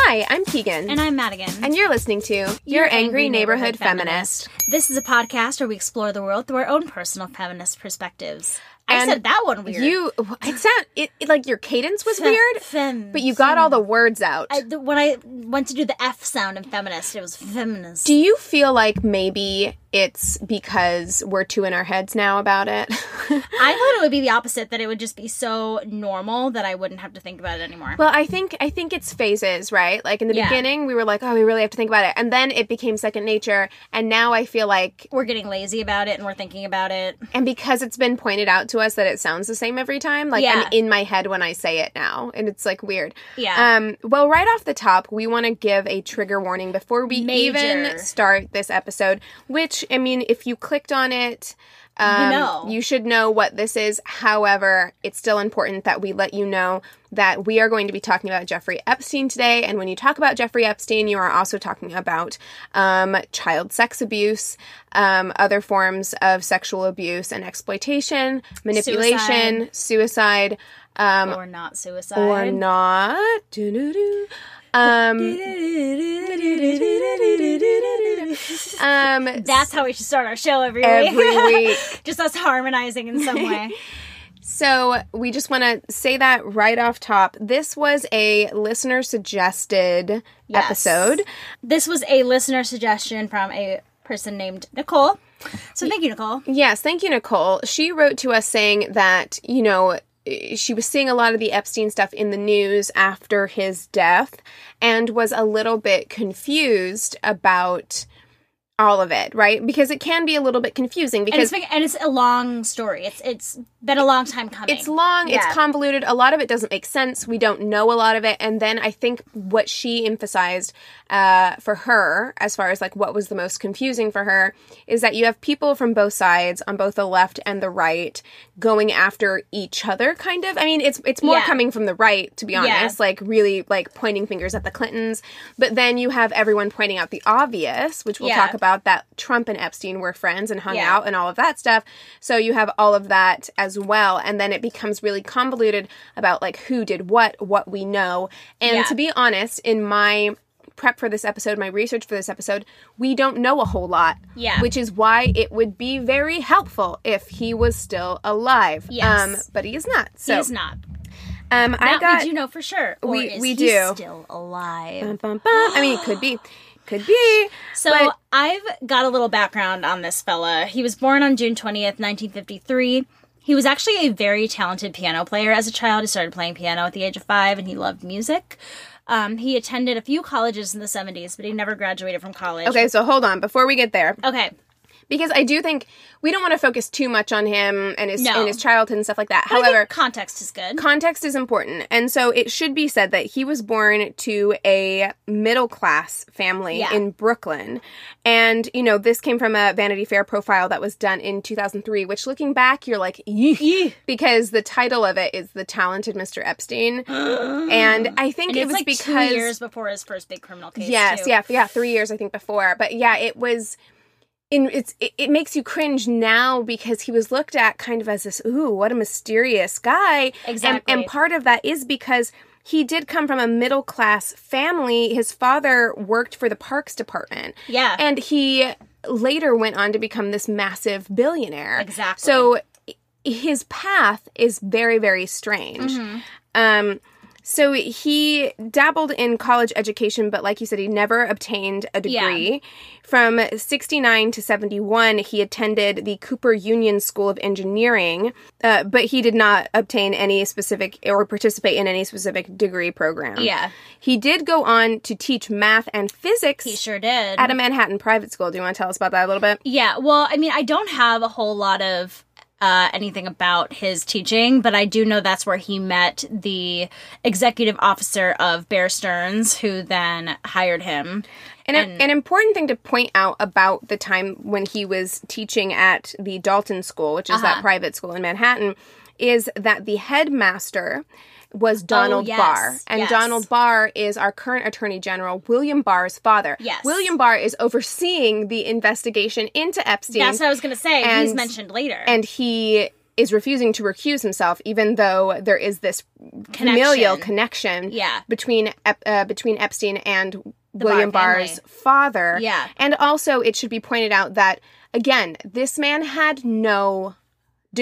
Hi, I'm Keegan. And I'm Madigan. And you're listening to Your, Angry, Neighborhood, Feminist. This is a podcast where we explore the world through our own personal feminist perspectives. I said that one weird. You, it sound it, it- like your cadence was weird, Fem, but you got all the words out. I, the, when I went to do the F sound in feminist, it was feminist. Do you feel like maybe it's because we're too in our heads now about it? I thought it would be the opposite, that it would just be so normal that I wouldn't have to think about it anymore. well, I think I think it's phases, right? Like in the Yeah. beginning, we were like, "Oh, we really have to think about it," and then it became second nature, and now I feel like we're getting lazy about it and we're thinking about it. And because it's been pointed out to us that it sounds the same every time, like Yeah. I'm in my head when I say it now, and it's like weird. Yeah. Um. Well, right off the top, we want to give a trigger warning before we Major. even start this episode. Which I mean, if you clicked on it. Um, know. you should know what this is. However, it's still important that we let you know that we are going to be talking about Jeffrey Epstein today. And when you talk about Jeffrey Epstein, you are also talking about um, child sex abuse, um, other forms of sexual abuse and exploitation, manipulation, suicide, um, or not suicide. or not. Doo-doo-doo. Um, um, That's how we should start our show every week. every week. just us harmonizing in some way. So we just want to say that right off top. This was a listener suggested Yes. episode. This was a listener suggestion from a person named Nicole. So thank you, Nicole. Yes, thank you, Nicole. She wrote to us saying that, you know, she was seeing a lot of the Epstein stuff in the news after his death and was a little bit confused about all of it, right? Because it can be a little bit confusing And because it's, been- and it's a long story. It's it's been a long time coming. It's long, it's convoluted. A lot of it doesn't make sense. We don't know a lot of it. And then I think what she emphasized uh, for her, as far as like what was the most confusing for her, is that you have people from both sides, on both the left and the right, going after each other. Kind of. I mean, it's it's more Yeah. coming from the right, to be honest. Like really, like pointing fingers at the Clintons. But then you have everyone pointing out the obvious, which we'll Yeah. talk about. That Trump and Epstein were friends and hung Yeah. out and all of that stuff. So you have all of that as well. And then it becomes really convoluted about like who did what, what we know. And Yeah. to be honest, in my prep for this episode, my research for this episode, we don't know a whole lot. Yeah. Which is why it would be very helpful if he was still alive. Yes. Um, but he is not. So He is not. um I That got we do know for sure. Or we- is we he do. still alive. bum, bum, bum. I mean it could be. Could be. So but- I've got a little background on this fella. He was born on June 20th, 1953. He was actually a very talented piano player as a child. He started playing piano at the age of five and he loved music. Um, he attended a few colleges in the 70s, but he never graduated from college. Okay, so hold on before we get there. Okay. Because I do think we don't want to focus too much on him and his No. and his childhood and stuff like that. But However, context is good. context is important, and so it should be said that he was born to a middle class family Yeah. in Brooklyn, and you know this came from a Vanity Fair profile that was done in 2003. Which, looking back, you're like, because the title of it is "The Talented Mr. Epstein," and I think and it was like because two years before his first big criminal case. Yes, too. yeah, yeah, three years I think before, but yeah, it was. In, it's it, it makes you cringe now because he was looked at kind of as this ooh what a mysterious guy Exactly. and, and part of that is because he did come from a middle class family his father worked for the parks department Yeah. and he later went on to become this massive billionaire Exactly. so his path is very very strange Mm-hmm. um So he dabbled in college education, but like you said, he never obtained a degree. Yeah. From 69 to 71, he attended the Cooper Union School of Engineering, uh, but he did not obtain any specific or participate in any specific degree program. Yeah. He did go on to teach math and physics He sure did. at a Manhattan private school. Do you want to tell us about that a little bit? Yeah, well, I mean, I don't have a whole lot of uh, anything about his teaching, but I do know that's where he met the executive officer of Bear Stearns, who then hired him. And, a- an important thing to point out about the time when he was teaching at the Dalton School, which is Uh-huh. that private school in Manhattan, is that the headmaster was Donald Oh, yes, Barr. And yes. Donald Barr is our current Attorney General, William Barr's father. Yes. William Barr is overseeing the investigation into Epstein. That's what I was going to say. He's mentioned later. and he is refusing to recuse himself, even though there is this familial connection Yeah. between uh, between Epstein and Barr William Barr's father. Yeah. and also it should be pointed out that again, this man had no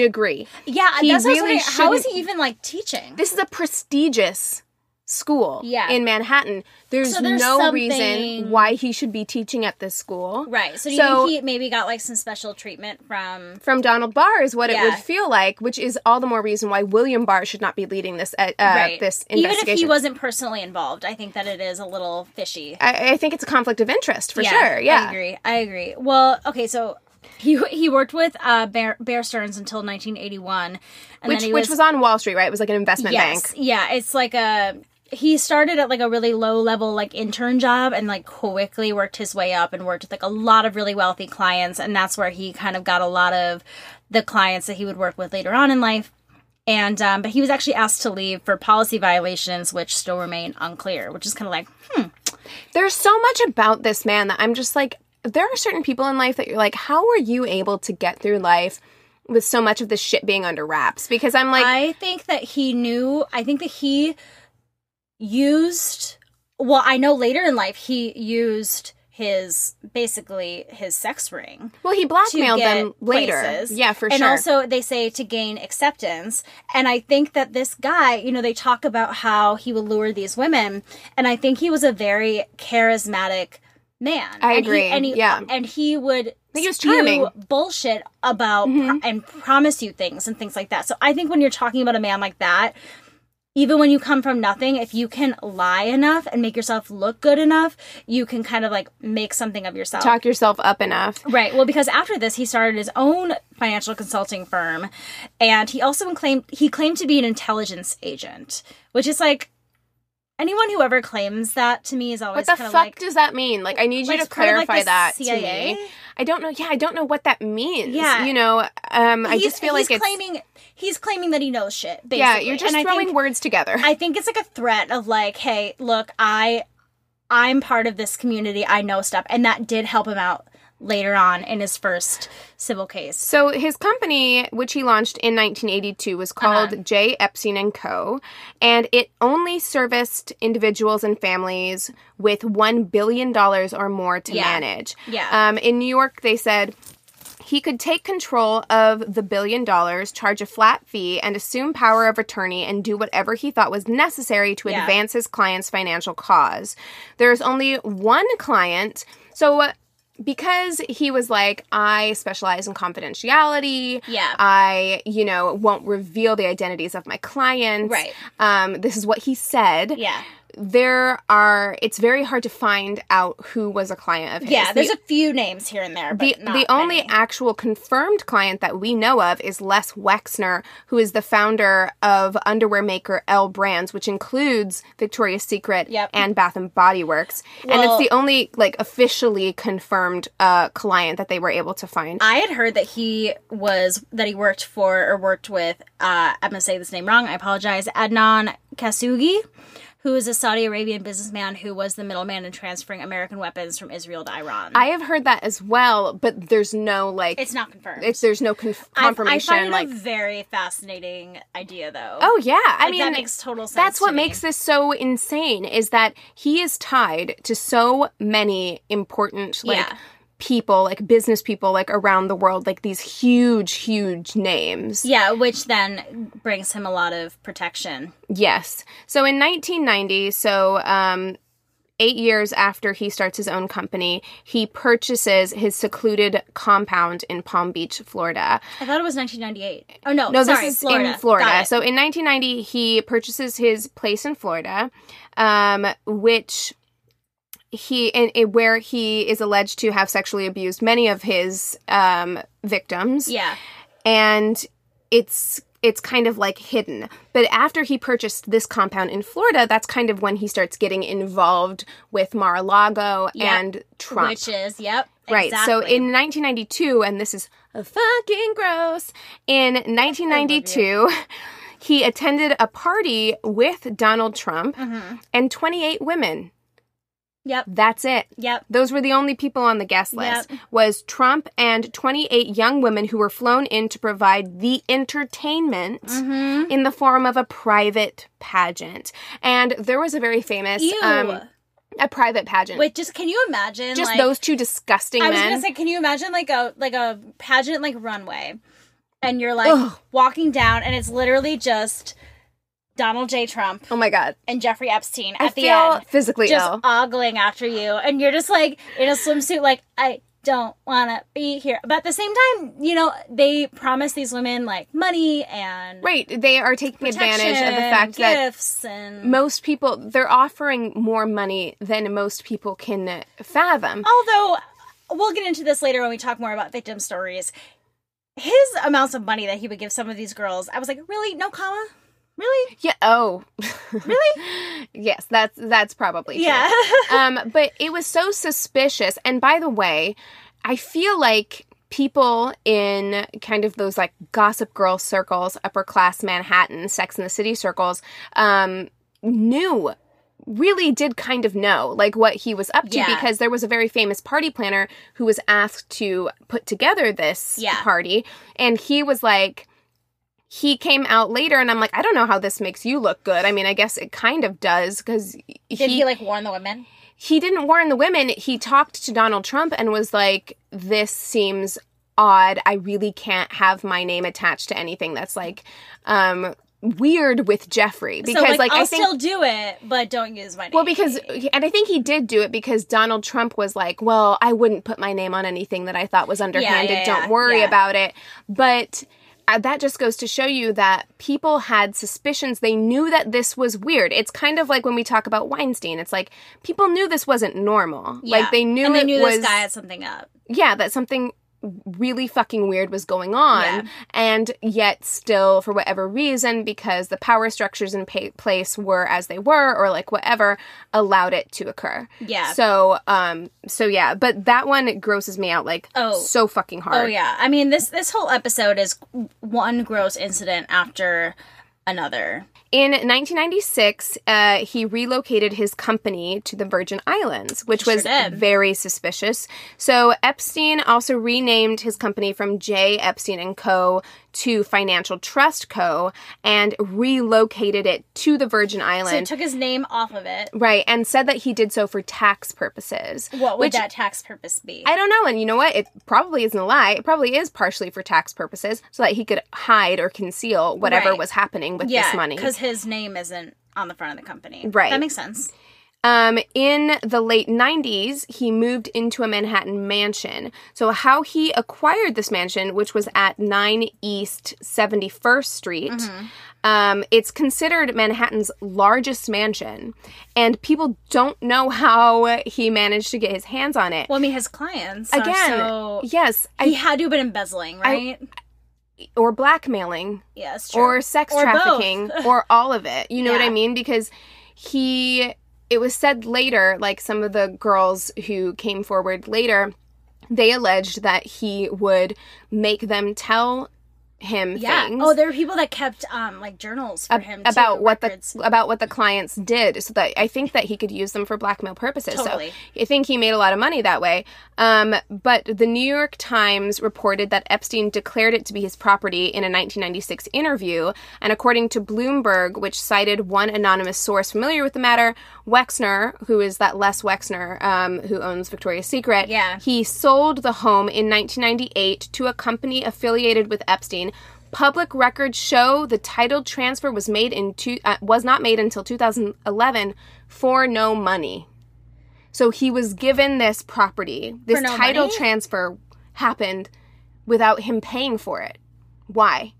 degree. yeah, he that's what really wondering. How is he even like teaching? This is a prestigious school Yeah. in Manhattan. There's, So there's no something- reason why he should be teaching at this school. right. So So- you think he maybe got like some special treatment from? from Donald Barr is what it would feel like, which is all the more reason why William Barr should not be leading this uh, right. this Even investigation. if he wasn't personally involved, I think that it is a little fishy. I, I think it's a conflict of interest for sure. Yeah, I agree. I agree. Well, okay, so he he worked with uh, Bear, Bear Stearns until 1981, and which then he which was on Wall Street, right? It was like an investment yes, bank. yeah. It's like a he started at like a really low level like intern job and like quickly worked his way up and worked with like a lot of really wealthy clients, and that's where he kind of got a lot of the clients that he would work with later on in life. And um, but he was actually asked to leave for policy violations, which still remain unclear. Which is kind of like, hmm, There's so much about this man that I'm just like, there are certain people in life that you're like, how are you able to get through life with so much of this shit being under wraps? Because I'm like, I think that he knew. I think that he used. Well, I know later in life he used his basically his sex ring well, he blackmailed them later. places. Yeah, for and sure. And also they say to gain acceptance. And I think that this guy, you know, they talk about how he would lure these women, and I think he was a very charismatic man. I And he- agree, and he, yeah. and he would think he was spew charming. Mm-hmm. bullshit about pro- and promise you things and things like that. So I think when you're talking about a man like that, even when you come from nothing, if you can lie enough and make yourself look good enough, you can kind of like make something of yourself. Talk yourself up enough. Right. Well, because after this, he started his own financial consulting firm, and he also claimed he claimed to be an intelligence agent, which is like anyone who ever claims that to me is always What the fuck like does that mean? Like, I need you to of, like, clarify that CIA? to me. I don't know. Yeah, I don't know what that means. Yeah. you know, um, I he's, just feel like it's claiming he's claiming that he knows shit. Basically. yeah, you're just and throwing think, words together. I think it's like a threat of like, hey, look, I I'm part of this community. I know stuff, and that did help him out later on in his first civil case. So his company, which he launched in 1982, was called Uh-huh. J. Epstein and Co. And it only serviced individuals and families with one billion dollars or more to Yeah. manage. Yeah. Um, in New York, they said he could take control of the billion dollars, charge a flat fee, and assume power of attorney and do whatever he thought was necessary to Yeah. advance his client's financial cause. There's only one client. So, because he was like, I specialize in confidentiality. Yeah. I, you know, won't reveal the identities of my clients. Right. Um, this is what he said. Yeah. There are, it's very hard to find out who was a client of his. Yeah, The- there's a few names here and there, but the, the only many. actual confirmed client that we know of is Les Wexner, who is the founder of underwear maker L Brands, which includes Victoria's Secret Yep. and Bath and Body Works. and it's the only like officially confirmed uh, client that they were able to find. I had heard that he was that he worked for or worked with. Uh, I'm gonna say this name wrong. I apologize. Adnan Khashoggi, who is a Saudi Arabian businessman who was the middleman in transferring American weapons from Israel to Iran. I have heard that as well, but there's no like it's not confirmed. it's there's no conf- I- confirmation. I, find like it a very fascinating idea, though. Oh yeah, I Like, mean that makes total sense. That's what me. makes this so insane is that he is tied to so many important like Yeah. People, like business people, like around the world, like these huge, huge names. Yeah, which then brings him a lot of protection. Yes. So in 1990, so um, eight years after he starts his own company, he purchases his secluded compound in Palm Beach, Florida. I thought it was 1998. Oh no, No, sorry, this is Florida. in Florida. So in 1990, he purchases his place in Florida, um, which he in, in- where he is alleged to have sexually abused many of his um, victims yeah, and it's it's kind of like hidden. But after he purchased this compound in Florida, that's kind of when he starts getting involved with Mar-a-Lago Yep. and Trump. which is yep, Right. So in 1992, and this is fucking gross, in 1992, he attended a party with Donald Trump Mm-hmm. and 28 women. Yep, That's it. yep, Those were the only people on the guest list. Yep. Was Trump and 28 young women who were flown in to provide the entertainment Mm-hmm. in the form of a private pageant. And there was a very famous um a private pageant. Wait, just can you imagine? just like, those two disgusting I was men. gonna say, can you imagine like a like a pageant like runway, and you're like Ugh. walking down, and it's literally just Donald J. Trump oh my god. and Jeffrey Epstein at I the feel end, physically just ill. ogling after you, and you're just like in a swimsuit, like I don't want to be here. But at the same time, you know, they promise these women like money and Right, they are taking advantage of the fact that gifts and most people they're offering more money than most people can fathom. Although we'll get into this later when we talk more about victim stories. His amounts of money that he would give some of these girls, I was like, really? No comma? Really? Yeah. Oh. Really? yes, that's that's probably true. Yeah. um, but it was so suspicious. And by the way, I feel like people in kind of those like gossip girl circles, upper class Manhattan, Sex in the City circles, um, knew really did kind of know like what he was up to Yeah. because there was a very famous party planner who was asked to put together this Yeah. party and he was like he came out later and I'm like I don't know how this makes you look good. I mean, I guess it kind of does cuz Did he, like warn the women? he didn't warn the women. He talked to Donald Trump and was like, "This seems odd. I really can't have my name attached to anything that's like um weird with Jeffrey because so like, like I'll I think still do it, but don't use my name. well because and I think he did do it because Donald Trump was like, "Well, I wouldn't put my name on anything that I thought was underhanded. yeah, Don't worry yeah. about it." But Uh, that just goes to show you that people had suspicions. They knew that this was weird. It's kind of like when we talk about Weinstein. It's like people knew this wasn't normal. Yeah. Like they knew and they knew was this guy had something up. yeah, that something really fucking weird was going on. Yeah. And yet, still, for whatever reason, because the power structures in pa- place were as they were, or like whatever, allowed it to occur. Yeah. So, um, so yeah, but that one grosses me out like Oh. so fucking hard. Oh yeah. I mean this this whole episode is one gross incident after another. In 1996, uh, he relocated his company to the Virgin Islands, which Sure was did. very suspicious. So Epstein also renamed his company from J. Epstein and Co. to Financial Trust Co. and relocated it to the Virgin Islands. So he took his name off of it. right, and said that he did so for tax purposes. What would which that tax purpose be? I don't know, and you know what? It probably isn't a lie. It probably is partially for tax purposes, so that he could hide or conceal whatever Right. was happening with yeah, this money. Because his name isn't on the front of the company. Right. That makes sense. Um, in the late 90s, he moved into a Manhattan mansion. So, how he acquired this mansion, which was at 9 East 71st Street, um, it's considered Manhattan's largest mansion. And people don't know how he managed to get his hands on it. Well, I mean, his clients Again, so yes, he I, had to have been embezzling, right? Or blackmailing. yeah, or sex Or trafficking or all of it. You know what I mean? Because he it was said later, like some of the girls who came forward later, they alleged that he would make them tell him Yeah. things. Oh, there were people that kept um like journals for him too, about what records. the about what the clients did so that I think that he could use them for blackmail purposes. Totally. So I think he made a lot of money that way. Um, but the New York Times reported that Epstein declared it to be his property in a 1996 interview, and according to Bloomberg, which cited one anonymous source familiar with the matter, Wexner, who is that Les Wexner, um, who owns Victoria's Secret, Yeah. he sold the home in 1998 to a company affiliated with Epstein. Public records show the title transfer was made in two, uh, was not made until 2011 for no money. So he was given this property. This no title money? transfer happened without him paying for it. Why?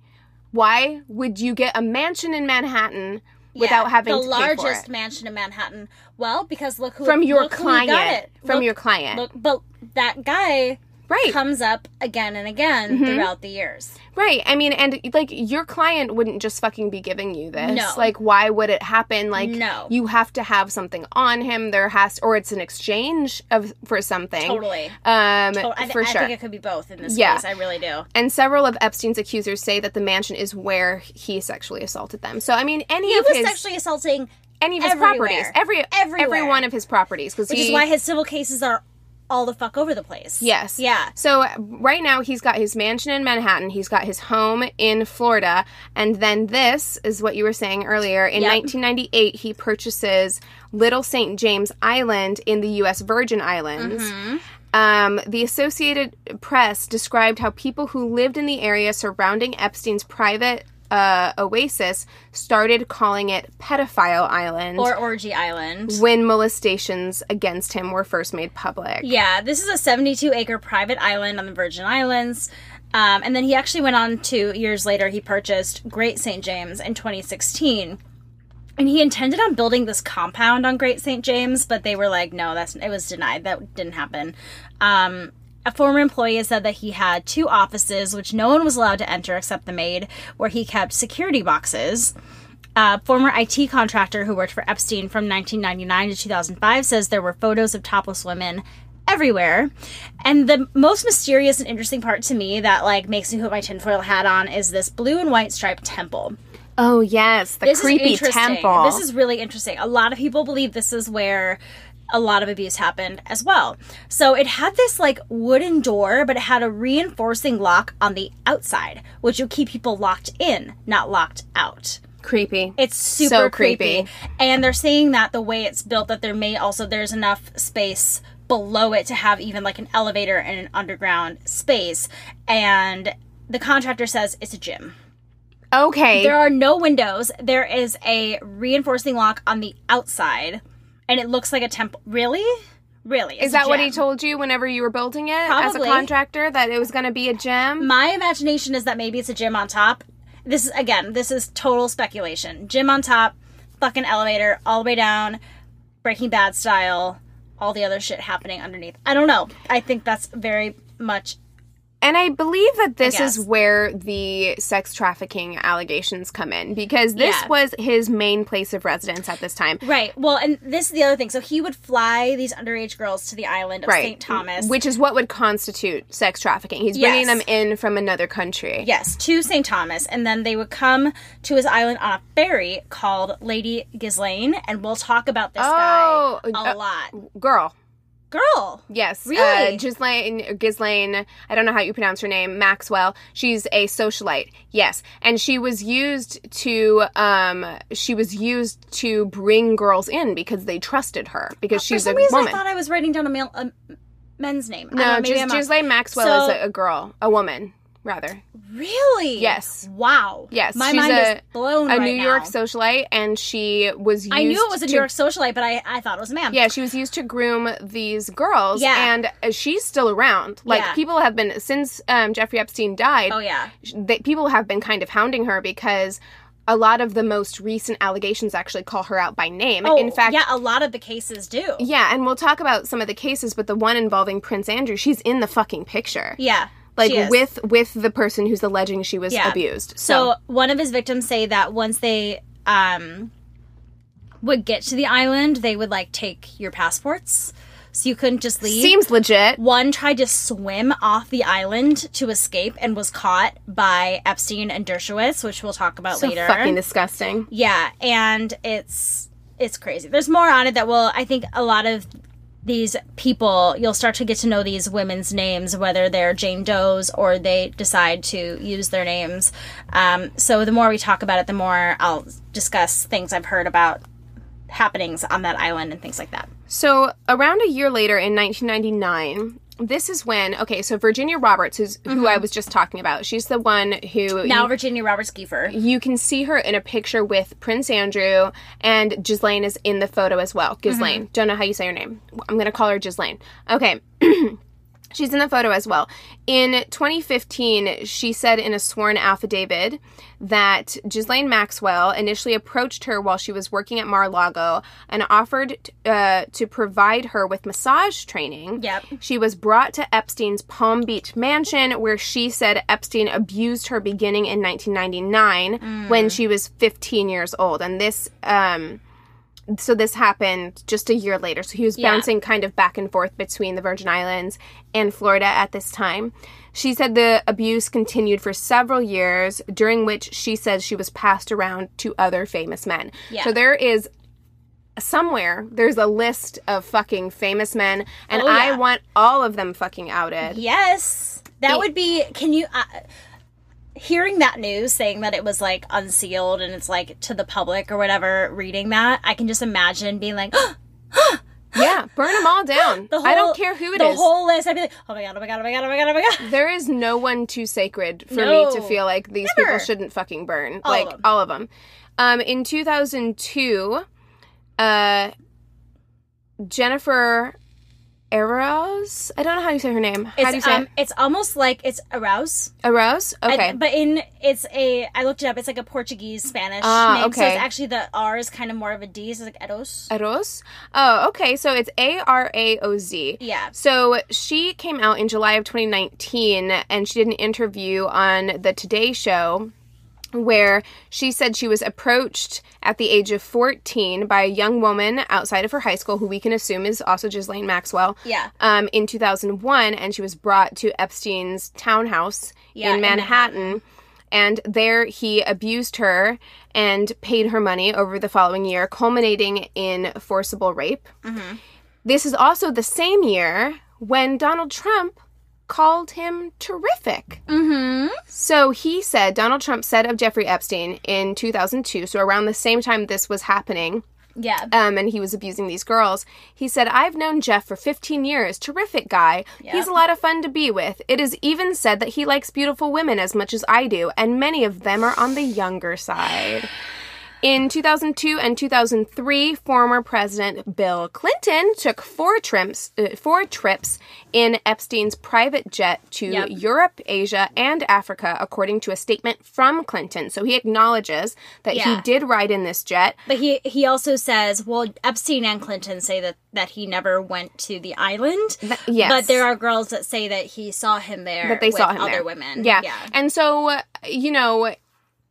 Why would you get a mansion in Manhattan without Yeah, having the to pay for largest mansion in Manhattan. Well, because look who From your look who got client. it. From Look- your client. Look, but that guy right. Mm-hmm. comes up again and again throughout the years. Right. I mean, and like your client wouldn't just fucking be giving you this. No. Like, why would it happen? Like, No. you have to have something on him. There has, or it's an exchange of for something. Totally. Um, To- I, th- for I sure. I think it could be both in this Yeah. case. I really do. and several of Epstein's accusers say that the mansion is where he sexually assaulted them. So, I mean, any He of was his sexually assaulting, any of his everywhere. properties, every every Everywhere. one of his properties, because which he is why his civil cases are all the fuck over the place. Yes. Yeah. So right now he's got his mansion in Manhattan, he's got his home in Florida, and then this is what you were saying earlier. In Yep. 1998, he purchases Little St. James Island in the U.S. Virgin Islands. Mm-hmm. Um, the Associated Press described how people who lived in the area surrounding Epstein's private uh, oasis started calling it Pedophile Island Or Orgy Island. when molestations against him were first made public. Yeah, this is a 72 acre private island on the Virgin Islands. Um, and then he actually went on to, years later, he purchased Great St. James in 2016. And he intended on building this compound on Great St. James, but they were like, no, that's it was denied. That didn't happen. Um, a former employee said that he had two offices, which no one was allowed to enter except the maid, where he kept security boxes. A former IT contractor who worked for Epstein from 1999 to 2005 says there were photos of topless women everywhere. And the most mysterious and interesting part to me that like makes me put my tinfoil hat on is this blue and white striped temple. Oh yes, the This creepy temple. This is really interesting. A lot of people believe this is where a lot of abuse happened as well. So it had this like wooden door, but it had a reinforcing lock on the outside, which would keep people locked in, not locked out. creepy. It's super So creepy. creepy. And they're saying that the way it's built that there may also there's enough space below it to have even like an elevator and an underground space. And the contractor says it's a gym. okay. There are no windows. There is a reinforcing lock on the outside and it looks like a temple. Really? Really? Is that what he told you whenever you were building it as a contractor that it was going to be a gym? My imagination is that maybe it's a gym on top. This is again, this is total speculation. Gym on top, fucking elevator all the way down, Breaking Bad style, all the other shit happening underneath. I don't know. I think that's very much And I believe that this is where the sex trafficking allegations come in because this Yeah. was his main place of residence at this time. right. Well, and this is the other thing. So he would fly these underage girls to the island of Right. St. Thomas. Which is what would constitute sex trafficking. He's bringing Yes. them in from another country. Yes, to St. Thomas, and then they would come to his island on a ferry called Lady Ghislaine, and we'll talk about this Oh, guy a uh, lot. Girl. Girl, Yes. Really? Uh, Ghislaine, Ghislaine, I don't know how you pronounce her name, Maxwell. She's a socialite. Yes. And she was used to, um, she was used to bring girls in because they trusted her because for she's some a reason woman. I thought I was writing down a male, a men's name. No, know, maybe Gis- I'm not- Ghislaine Maxwell So- is a, a girl, a woman, rather. Really? Yes. Wow. Yes. My she's mind a, is blown a right New York socialite and she was used I knew it was a to New York socialite, but I, I thought it was a man. Yeah, she was used to groom these girls. Yeah. And uh, she's still around. Like, Yeah. people have been, since um, Jeffrey Epstein died, Oh yeah. they, people have been kind of hounding her because a lot of the most recent allegations actually call her out by name. Oh, In fact, yeah, a lot of the cases do. yeah, and we'll talk about some of the cases, but the one involving Prince Andrew, she's in the fucking picture. Yeah. Like with with the person who's alleging she was Yeah. abused. So So, one of his victims say that once they um would get to the island, they would like take your passports. so you couldn't just leave. Seems legit. One tried to swim off the island to escape and was caught by Epstein and Dershowitz, which we'll talk about So later. fucking disgusting. Yeah, and it's it's crazy. There's more on it that will I think a lot of these people you'll start to get to know these women's names whether they're Jane Doe's or they decide to use their names. Um, so the more we talk about it, the more I'll discuss things I've heard about happenings on that island and things like that. So around a year later in 1999, this is when okay, so Virginia Roberts, who's who I mm-hmm. was just talking about, she's the one who Now you, Virginia Roberts Giuffre. you can see her in a picture with Prince Andrew, and Ghislaine is in the photo as well. Ghislaine, mm-hmm. don't know how you say her name. I'm gonna call her Ghislaine. Okay. She's in the photo as well. In 2015, she said in a sworn affidavit that Ghislaine Maxwell initially approached her while she was working at Mar-Lago and offered uh, to provide her with massage training. Yep. She was brought to Epstein's Palm Beach mansion, where she said Epstein abused her beginning in 1999 when she was 15 years old. And this, um, so this happened just a year later. So he was Yeah. bouncing kind of back and forth between the Virgin Islands and Florida at this time. She said the abuse continued for several years, during which she says she was passed around to other famous men. Yeah. So there is somewhere there's a list of fucking famous men, and Oh, I want all of them fucking outed. Yes. That would be can you uh, hearing that news saying that it was like unsealed and it's like to the public or whatever reading that I can just imagine being like Yeah, burn them all down. the whole I don't care who it the is. whole list I'd be like oh my god oh my god oh my god oh my god oh my god There is no one too sacred for No. me to feel like these Never. people shouldn't fucking burn. All like them. all of them. Um, in 2002, uh, Jennifer Eros. I don't know how you say her name. How do you it's say um it? it's almost like it's arouse Eros? Okay. I- but in it's a I looked it up it's like a Portuguese Spanish Ah, name so it's actually the R is kind of more of a D so it's like eros Eros. Oh, okay. So it's A R A O Z. Yeah. So she came out in July of 2019 and she did an interview on the Today Show where she said she was approached at the age of 14 by a young woman outside of her high school who we can assume is also Ghislaine Maxwell. Yeah. Um, in 2001 and she was brought to Epstein's townhouse Yeah, in in Manhattan. And there he abused her and paid her money over the following year, culminating in forcible rape. This is also the same year when Donald Trump called him terrific. mm-hmm So he said, Donald Trump said of Jeffrey Epstein in 2002, so around the same time this was happening, yeah um, and he was abusing these girls, he said, I've known Jeff for 15 years. Terrific guy. He's a lot of fun to be with. It is even said that he likes beautiful women as much as I do, and many of them are on the younger side. In 2002 and 2003, former President Bill Clinton took four trips, uh, four trips in Epstein's private jet to Yep. Europe, Asia, and Africa, according to a statement from Clinton. So he acknowledges that Yeah. he did ride in this jet. But he he also says, well, Epstein and Clinton say that that he never went to the island. yes. But there are girls that say that he saw him there. that they with saw him other there. women. Yeah. yeah, And so, you know,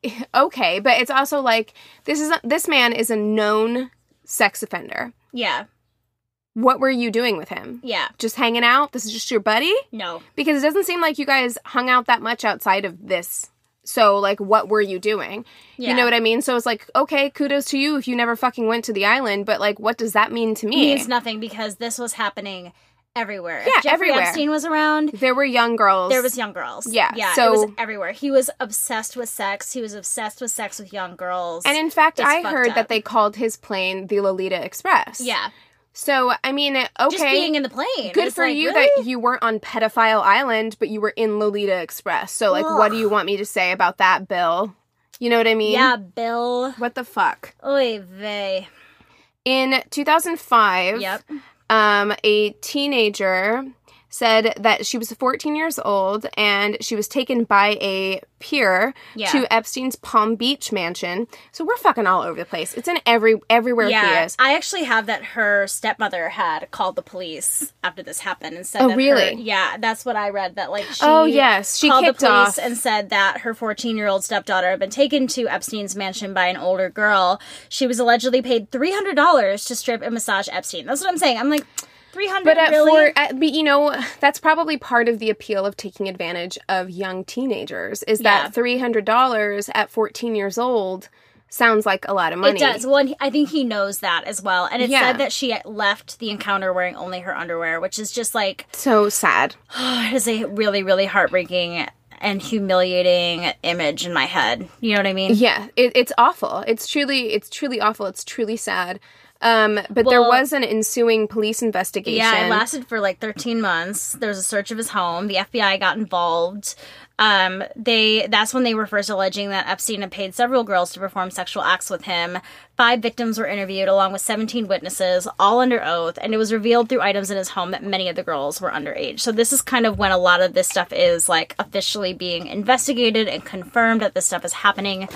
okay, but it's also like this is this man is a known sex offender. yeah, What were you doing with him? yeah. Just hanging out? This is just your buddy? No, Because it doesn't seem like you guys hung out that much outside of this. So, like, what were you doing? Yeah. You know what I mean? So it's like, okay, kudos to you if you never fucking went to the island, but like, what does that mean to me? means nothing because this was happening everywhere. Yeah, if Jeffrey everywhere. Epstein was around. there were young girls. There was young girls. Yeah, yeah. so- it was everywhere. He was obsessed with sex. He was obsessed with sex with young girls. And in fact, It's I heard up. that they called his plane the Lolita Express. yeah, So, I mean, okay. just being in the plane. Good for like, you really? that you weren't on Pedophile Island, but you were in Lolita Express. So, like, what do you want me to say about that, Bill? You know what I mean? Yeah, Bill. What the fuck? Oy vey. In 2005, Yep. Um, a teenager said that she was 14 years old and she was taken by a peer Yeah. to Epstein's Palm Beach mansion. So we're fucking all over the place. It's in every everywhere he Yeah, is. I actually have that her stepmother had called the police after this happened and said Oh, that her- really? yeah, that's what I read. That like she Oh, yes. She called kicked the police off- and said that her 14 year old stepdaughter had been taken to Epstein's mansion by an older girl. She was allegedly paid $300 to strip and massage Epstein. That's what I'm saying. I'm like, three hundred. But, at really? for, uh, but you know, that's probably part of the appeal of taking advantage of young teenagers is Yeah. that $300 at 14 years old sounds like a lot of money. It does. Well, I think he knows that as well. And it Yeah. said that she left the encounter wearing only her underwear, which is just like So sad. it is a really, really heartbreaking and humiliating image in my head. You know what I mean? Yeah, it, it's awful. It's truly, it's truly awful. It's truly sad. Um, but there was an ensuing police investigation. Yeah, it lasted for like 13 months. There was a search of his home. The FBI got involved. Um, they that's when they were first alleging that Epstein had paid several girls to perform sexual acts with him. Five victims were interviewed along with 17 witnesses, all under oath, and it was revealed through items in his home that many of the girls were underage. So this is kind of when a lot of this stuff is like officially being investigated and confirmed that this stuff is happening.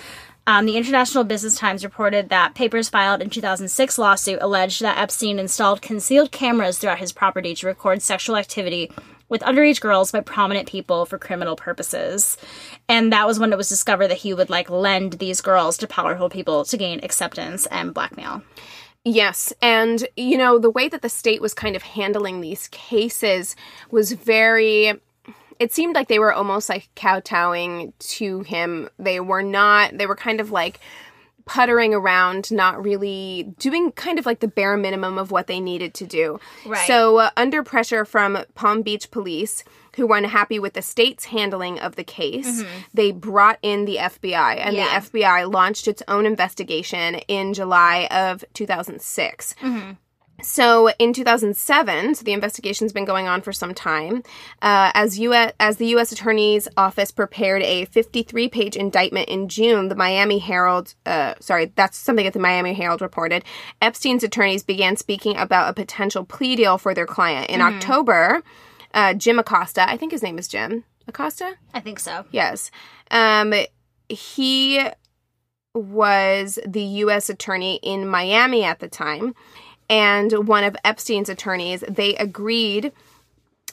Um, the International Business Times reported that papers filed in 2006 lawsuit alleged that Epstein installed concealed cameras throughout his property to record sexual activity with underage girls by prominent people for criminal purposes. And that was when it was discovered that he would like lend these girls to powerful people to gain acceptance and blackmail. Yes, and you know the way that the state was kind of handling these cases was very. It seemed like they were almost like kowtowing to him. They were not. They were kind of like puttering around, not really doing kind of like the bare minimum of what they needed to do. Right. So, uh, under pressure from Palm Beach police, who were unhappy with the state's handling of the case, they brought in the FBI, and Yeah. the FBI launched its own investigation in July of 2006. So in 2007, so the investigation's been going on for some time. Uh, as U.S. as the U.S. Attorney's Office prepared a 53-page indictment in June, the Miami Herald, uh, sorry, that's something that the Miami Herald reported. Epstein's attorneys began speaking about a potential plea deal for their client in October. Uh, Jim Acosta, I think his name is Jim Acosta. I think so. Yes. Um, he was the U.S. attorney in Miami at the time, and one of Epstein's attorneys. They agreed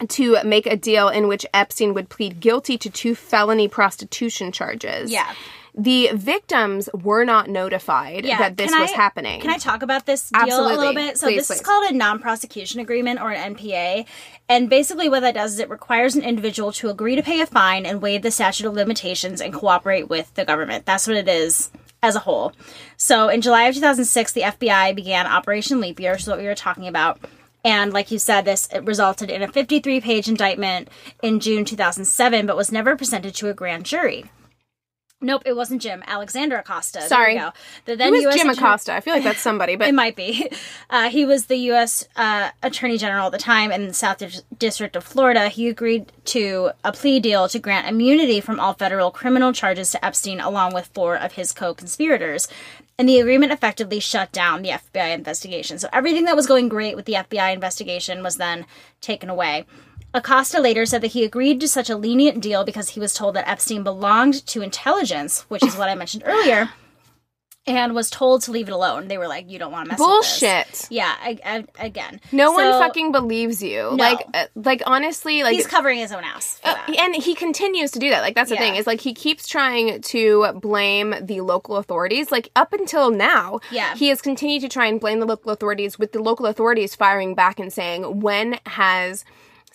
to make a deal in which Epstein would plead guilty to two felony prostitution charges. Yeah. The victims were not notified Yeah, that this can was I- hink Can I talk about this deal a little bit? So Please, this is called a non-prosecution agreement or an NPA, and basically what that does is it requires an individual to agree to pay a fine and waive the statute of limitations and cooperate with the government. That's what it is as a whole. So in July of 2006, the FBI began Operation Leap Year, which is what we were talking about. And like you said, this resulted in a 53 page indictment in June 2007, but was never presented to a grand jury. Nope, it wasn't Jim. Alexander Acosta. Sorry. go. The then Who is US Jim attorney- Acosta? I feel like that's somebody, but it might be. Uh, he was the U.S. Uh, Attorney General at the time in the South Dis- District of Florida. He agreed to a plea deal to grant immunity from all federal criminal charges to Epstein, along with four of his co conspirators. And the agreement effectively shut down the FBI investigation. So everything that was going great with the FBI investigation was then taken away. Acosta later said that he agreed to such a lenient deal because he was told that Epstein belonged to intelligence, which is what I mentioned earlier, and was told to leave it alone. They were like, "You don't want to mess with bullshit. this." Yeah, I, I, again, No one fucking believes you. Like, uh, like honestly, like He's covering his own ass. For Uh, that. and he continues to do that. Like that's the Yeah. thing is like he keeps trying to blame the local authorities. Like up until now, Yeah. he has continued to try and blame the local authorities. With the local authorities firing back and saying, "When has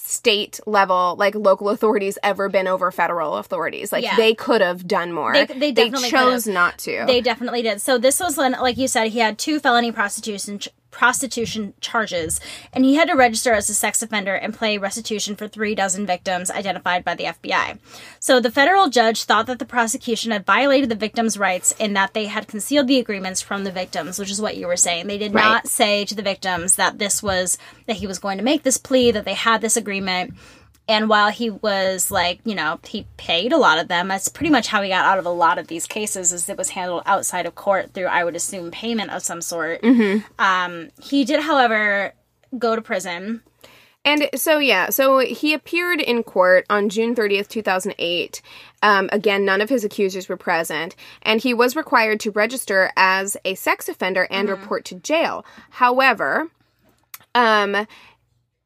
state level like local authorities ever been over federal authorities? Like Yeah. they could have done more. They- they definitely chose could've. not to. They definitely did. So this was when, like you said, he had two felony prostitution prostitution charges, and he had to register as a sex offender and pay restitution for three dozen victims identified by the FBI. So the federal judge thought that the prosecution had violated the victims' rights in that they had concealed the agreements from the victims, which is what you were saying. They did Right. not say to the victims that this was that he was going to make this plea, that they had this agreement. And while he was like, you know, he paid a lot of them. That's pretty much how he got out of a lot of these cases. Is it was handled outside of court through, I would assume, payment of some sort. Um, he did, however, go to prison. And so, yeah, so he appeared in court on June 30th, 2008. Um, again, none of his accusers were present, and he was required to register as a sex offender and report to jail. However, um,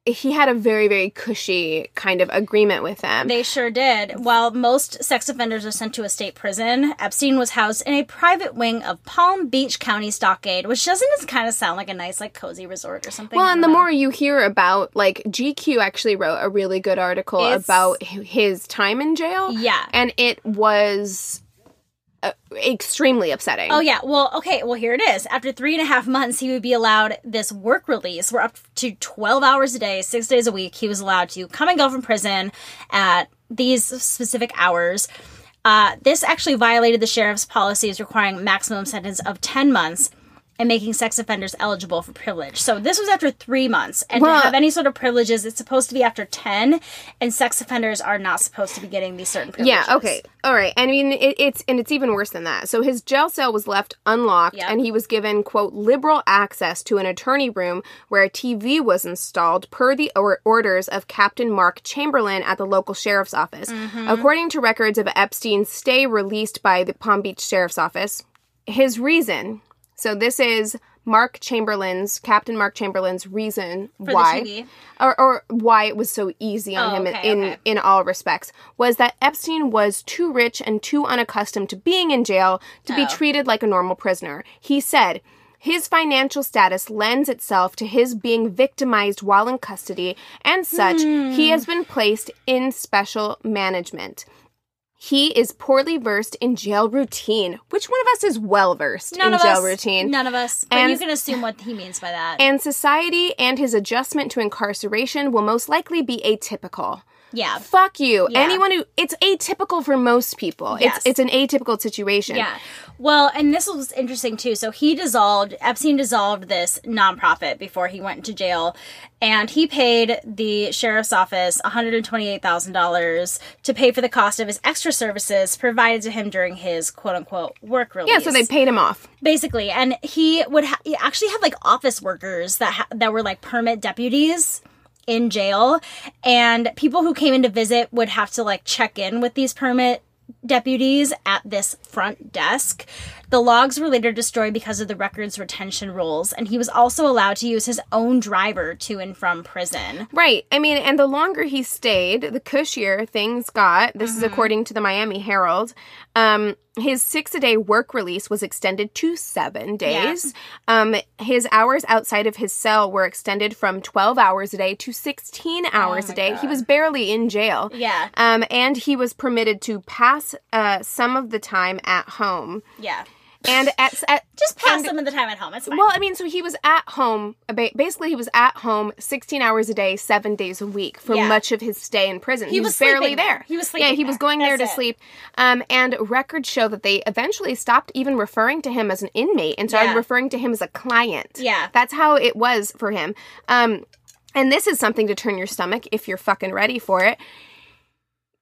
he had a very very cushy kind of agreement with them. They sure did. While most sex offenders are sent to a state prison, Epstein was housed in a private wing of Palm Beach County Stockade, which doesn't kind of sound like a nice, like, cozy resort or something? well, and the know. more you hear about like GQ actually wrote a really good article It's- about his time in jail. Yeah. And it was uh, extremely upsetting. Oh yeah, well, okay, well here it is. After three and a half months, he would be allowed this work release, where up to twelve hours a day, six days a week, he was allowed to come and go from prison at these specific hours. Uh, this actually violated the sheriff's policies requiring maximum sentence of ten months and making sex offenders eligible for privilege. So this was after three months, and Well- to have any sort of privileges, it's supposed to be after ten, and sex offenders are not supposed to be getting these certain privileges. Yeah, okay. All right. I mean, it, it's and it's even worse than that. So his jail cell was left unlocked Yep. and he was given quote liberal access to an attorney room where a TV was installed per the or- orders of Captain Mark Chamberlain at the local sheriff's office. Mm-hmm. According to records of Epstein's stay released by the Palm Beach Sheriff's Office, his reason. So this is Mark Chamberlain's Captain Mark Chamberlain's reason the why or, or why it was so easy on Oh, him okay, in okay. in all respects was that Epstein was too rich and too unaccustomed to being in jail to be Oh. treated like a normal prisoner. He said his financial status lends itself to his being victimized while in custody, and such, he has been placed in special management. He is poorly versed in jail routine. Which one of us is well versed in jail us. routine? None of us. But And- you can assume what he means by that. And society and his adjustment to incarceration will most likely be atypical. Yeah. Fuck you. Yeah. Anyone who it's atypical for most people. Yes. It's it's an atypical situation. Yeah. Well, and this was interesting too. So he dissolved, Epstein dissolved this nonprofit before he went into jail. And he paid the sheriff's office $128,000 to pay for the cost of his extra services provided to him during his quote unquote work release. Yeah, so they paid him off. basically and he would ha- he actually had like office workers that ha- that were like permit deputies in jail and people who came in to visit would have to like check in with these permit deputies at this front desk the logs were later destroyed because of the records retention rules and he was also allowed to use his own driver to and from prison Right. I mean, and the longer he stayed, the cushier things got. This Mm-hmm. is according to the Miami Herald. Um, his six a day work release was extended to seven days. Um, his hours outside of his cell were extended from 12 hours a day to 16 hours Oh a day. He was barely in jail. yeah Um, and he was permitted to pass uh, some of the time at home. yeah And at, at just pass and- some of the time at home it's fine Well, I mean, so he was at home. Basically, he was at home 16 hours a day, seven days a week for Yeah. much of his stay in prison. He, was was, barely there. there. He was Yeah, sleeping he was there. going there to it. sleep. Um, and records show that they eventually stopped even referring to him as an inmate and started Yeah. referring to him as a client. Yeah. That's how it was for him. Um, and this is something to turn your stomach if you're fucking ready for it.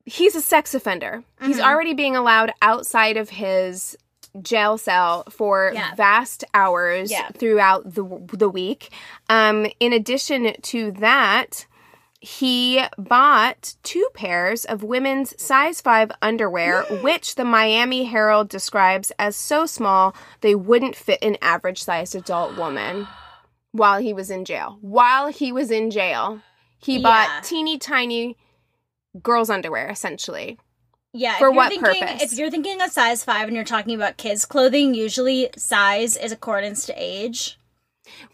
He's a sex offender. He's Mm-hmm. already being allowed outside of his jail cell for Yeah. vast hours Yeah. throughout the the week. Um, in addition to that, he bought two pairs of women's size 5 underwear, which the Miami Herald describes as so small they wouldn't fit an average sized adult woman while he was in jail. While he was in jail, he Yeah. bought teeny tiny girls' underwear, essentially. Yeah, For if you're what thinking, purpose? If you're thinking a size five and you're talking about kids' clothing, usually size is accordance to age.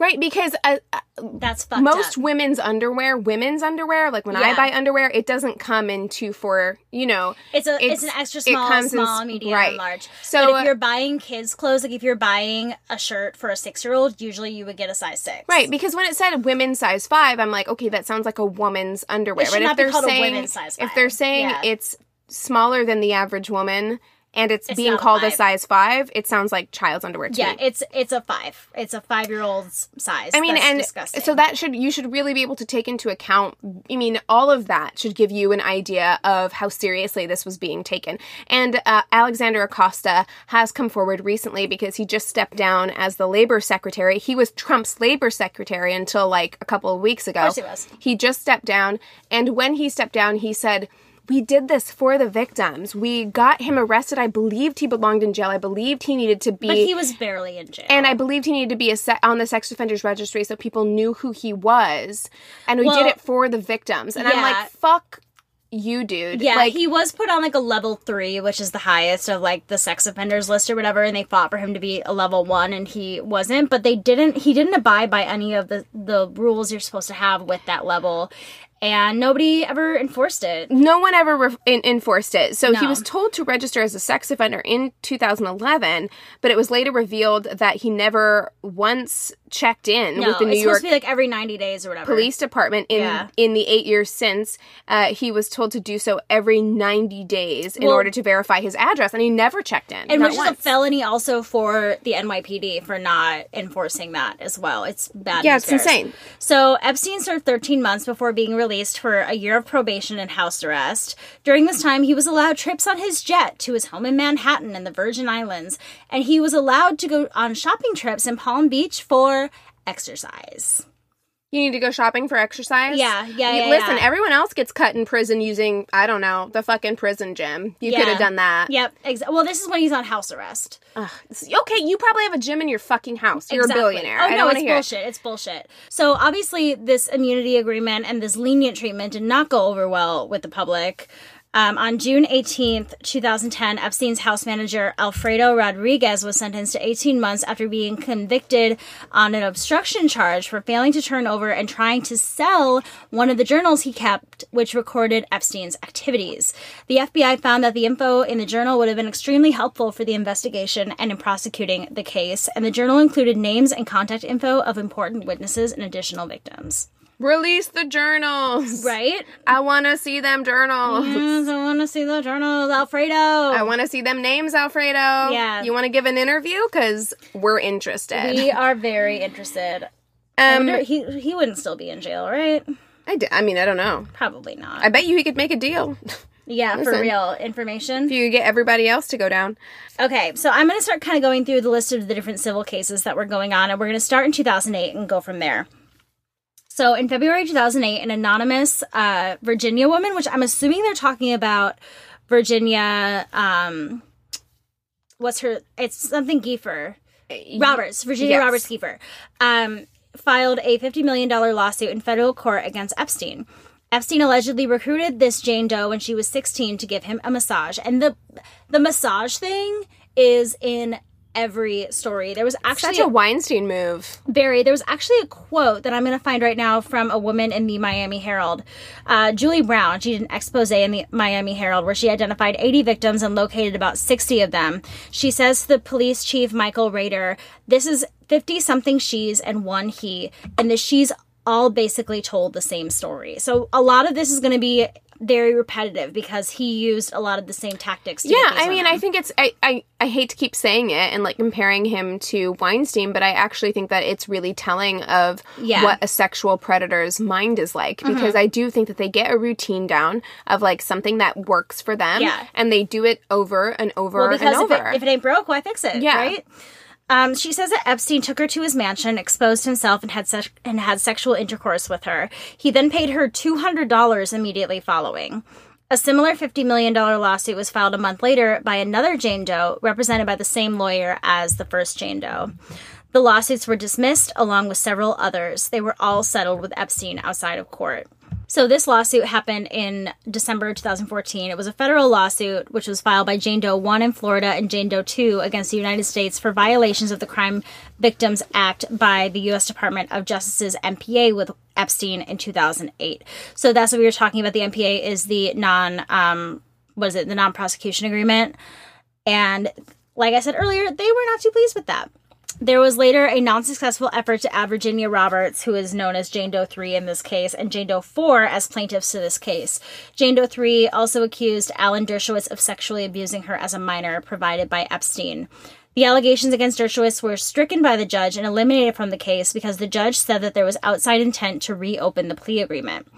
Right, because uh, uh, That's fucked most up. women's underwear, women's underwear, like when I buy underwear, it doesn't come in two for, you know, It's a it's, it's- an extra small, in small, s- medium, right. and large. So, but if you're buying kids' clothes, like if you're buying a shirt for a six year old, usually you would get a size six. Right, because when it said women's size five, I'm like, okay, that sounds like a woman's underwear. It should but not if be they're called a saying women's size if they're five. saying Yeah. it's smaller than the average woman and it's, It's being not a called a size five, it sounds like child's underwear to Yeah, me. it's it's a five. It's a five year old's size. I mean, That's and disgusting. so that should you should really be able to take into account. I mean, all of that should give you an idea of how seriously this was being taken. And uh, Alexander Acosta has come forward recently because he just stepped down as the labor secretary. He was Trump's labor secretary until like a couple of weeks ago. course he was. He just stepped down, and when he stepped down, he said. We did this for the victims. We got him arrested. I believed he belonged in jail. I believed he needed to be. But he was barely in jail. and I believed he needed to be a se- on the sex offenders registry so people knew who he was. And we Well, did it for the victims. And I'm like, fuck you, dude. Yeah, like he was put on like a level three, which is the highest of like the sex offenders list or whatever, and they fought for him to be a level one, and he wasn't. But they didn't. He didn't abide by any of the the rules you're supposed to have with that level, and nobody ever enforced it. no one ever re- in- enforced it. So he was told to register as a sex offender in 2011, but it was later revealed that he never once checked in No, with the New York to be like every ninety days or whatever. police department in Yeah. in the eight years since uh, he was told to do so every 90 days in Well- order to verify his address and he never checked in and not which is a felony also for the NYPD for not enforcing that as well. It's bad. Yeah, news it's bears. insane. So Epstein served 13 months before being released for a year of probation and house arrest. During this time, he was allowed trips on his jet to his home in Manhattan and the Virgin Islands, and he was allowed to go on shopping trips in Palm Beach for exercise. You need to go shopping for exercise Yeah, yeah, You- yeah, listen yeah. everyone else gets cut in prison using i don't know the fucking prison gym you Yeah. could have done that Yep. Ex- well, this is when he's on house arrest. Ugh. okay you probably have a gym in your fucking house you're Exactly. a billionaire Oh i don't no, it's hear it. bullshit. It's bullshit. So obviously, this immunity agreement and this lenient treatment did not go over well with the public. Um, on June 18th, 2010, Epstein's house manager Alfredo Rodriguez was sentenced to 18 months after being convicted on an obstruction charge for failing to turn over and trying to sell one of the journals he kept, which recorded Epstein's activities. The FBI found that the info in the journal would have been extremely helpful for the investigation and in prosecuting the case, and the journal included names and contact info of important witnesses and additional victims. Release the journals Right? i want to see them journals Yes, I want to see the journals, Alfredo. I want to see them names, Alfredo. Yeah. You want to give an interview? Because we're interested. we are very interested. Um, wonder, he he wouldn't still be in jail, right? I, d- I mean, I don't know. Probably not. I bet you he could make a deal yeah, for real information. if you get everybody else to go down. Okay, so I'm going to start kind of going through the list of the different civil cases that were going on, and we're going to start in 2008 and go from there. So, in February 2008, an anonymous uh, Virginia woman, which I'm assuming they're talking about Virginia, um, what's her? It's something Giuffre. Roberts, Virginia Yes. Roberts Giuffre, um, filed a $50 million lawsuit in federal court against Epstein. Epstein allegedly recruited this Jane Doe when she was 16 to give him a massage. And the the massage thing is in every story. There was actually Such a Weinstein move. Barry, there was actually a quote that I'm going to find right now from a woman in the Miami Herald. Uh, Julie Brown, she did an expose in the Miami Herald where she identified 80 victims and located about 60 of them. She says to the police chief, Michael Reiter, this is 50 something she's and one he, and the she's all basically told the same story. So a lot of this is going to be very repetitive because he used a lot of the same tactics. Yeah, I mean. I think it's I, I I hate to keep saying it and like comparing him to Weinstein, but I actually think that it's really telling of Yeah. Mm-hmm. what a sexual predator's mind is like because I do think that they get a routine down of like something that works for them, Yeah. and they do it over and over Well, and because if over. it, if it ain't broke, why fix it? Yeah. Right? Um, she says that Epstein took her to his mansion, exposed himself, and had sex- and had sexual intercourse with her. He then paid her two hundred dollars immediately following. A similar $50 million lawsuit was filed a month later by another Jane Doe, represented by the same lawyer as the first Jane Doe. The lawsuits were dismissed along with several others. They were all settled with Epstein outside of court. So this lawsuit happened in December 2014. It was a federal lawsuit which was filed by Jane Doe 1 in Florida and Jane Doe 2 against the United States for violations of the Crime Victims Act by the US Department of Justice's NPA with Epstein in 2008. So that's what we were talking about. The NPA is the non um what is it? The non-prosecution agreement. And like I said earlier, they were not too pleased with that. There was later a non successful effort to add Virginia Roberts, who is known as Jane Doe 3 in this case, and Jane Doe 4 as plaintiffs to this case. Jane Doe 3 also accused Alan Dershowitz of sexually abusing her as a minor provided by Epstein. The allegations against Dershowitz were stricken by the judge and eliminated from the case because the judge said that there was outside intent to reopen the plea agreement.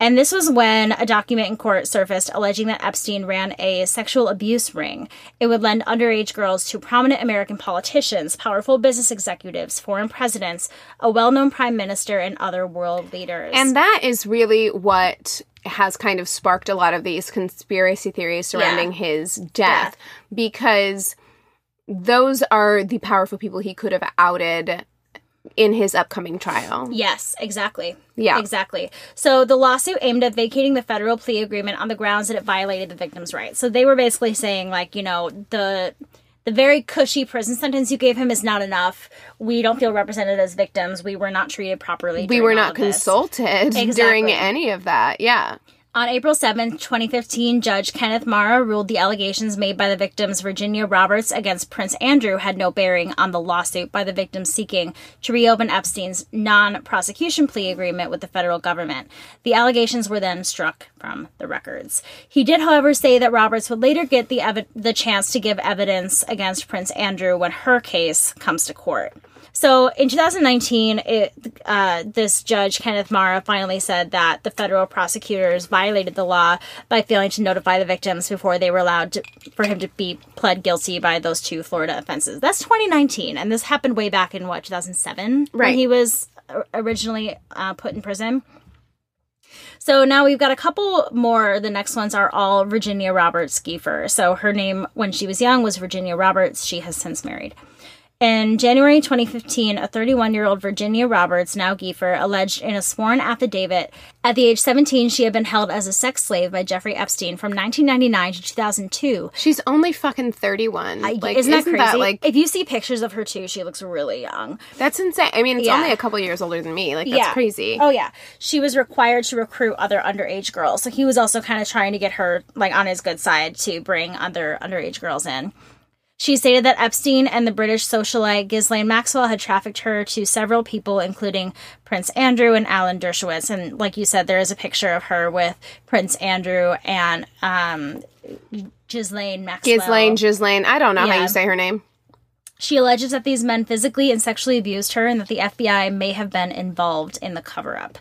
And this was when a document in court surfaced alleging that Epstein ran a sexual abuse ring. It would lend underage girls to prominent American politicians, powerful business executives, foreign presidents, a well known prime minister, and other world leaders. And that is really what has kind of sparked a lot of these conspiracy theories surrounding Yeah. his death because those are the powerful people he could have outed in his upcoming trial. Yes, exactly. Yeah. Exactly. So the lawsuit aimed at vacating the federal plea agreement on the grounds that it violated the victim's rights. So they were basically saying like, you know, the the very cushy prison sentence you gave him is not enough. We don't feel represented as victims. We were not treated properly. We were not consulted Exactly. during any of that. Yeah. On April 7th, 2015, Judge Kenneth Marra ruled the allegations made by the victims Virginia Roberts against Prince Andrew had no bearing on the lawsuit by the victims seeking to reopen Epstein's non prosecution plea agreement with the federal government. The allegations were then struck from the records. He did, however, say that Roberts would later get the, evi- the chance to give evidence against Prince Andrew when her case comes to court. So in 2019, it, uh, this judge, Kenneth Marra, finally said that the federal prosecutors violated the law by failing to notify the victims before they were allowed to, for him to be pled guilty by those two Florida offenses. That's 2019, and this happened way back in what 2007 when he was uh, originally uh, put in prison. So now we've got a couple more. The next ones are all Virginia Roberts Giuffre. So her name when she was young was Virginia Roberts. She has since married. In January 2015, a 31 year old Virginia Roberts, now Giuffre, alleged in a sworn affidavit at the age 17 she had been held as a sex slave by Jeffrey Epstein from 1999 to 2002. She's only fucking 31. I- like, isn't that crazy? like if you see pictures of her too, she looks really young. that's insane. I mean, it's Yeah. only a couple years older than me. Like that's yeah. crazy. Oh yeah. She was required to recruit other underage girls. So he was also kind of trying to get her like on his good side to bring other underage girls in. She stated that Epstein and the British socialite Ghislaine Maxwell had trafficked her to several people, including Prince Andrew and Alan Dershowitz. And like you said, there is a picture of her with Prince Andrew and um, Ghislaine Maxwell. Ghislaine, Ghislaine. I don't know how you say her name. She alleges that these men physically and sexually abused her and that the FBI may have been involved in the cover up.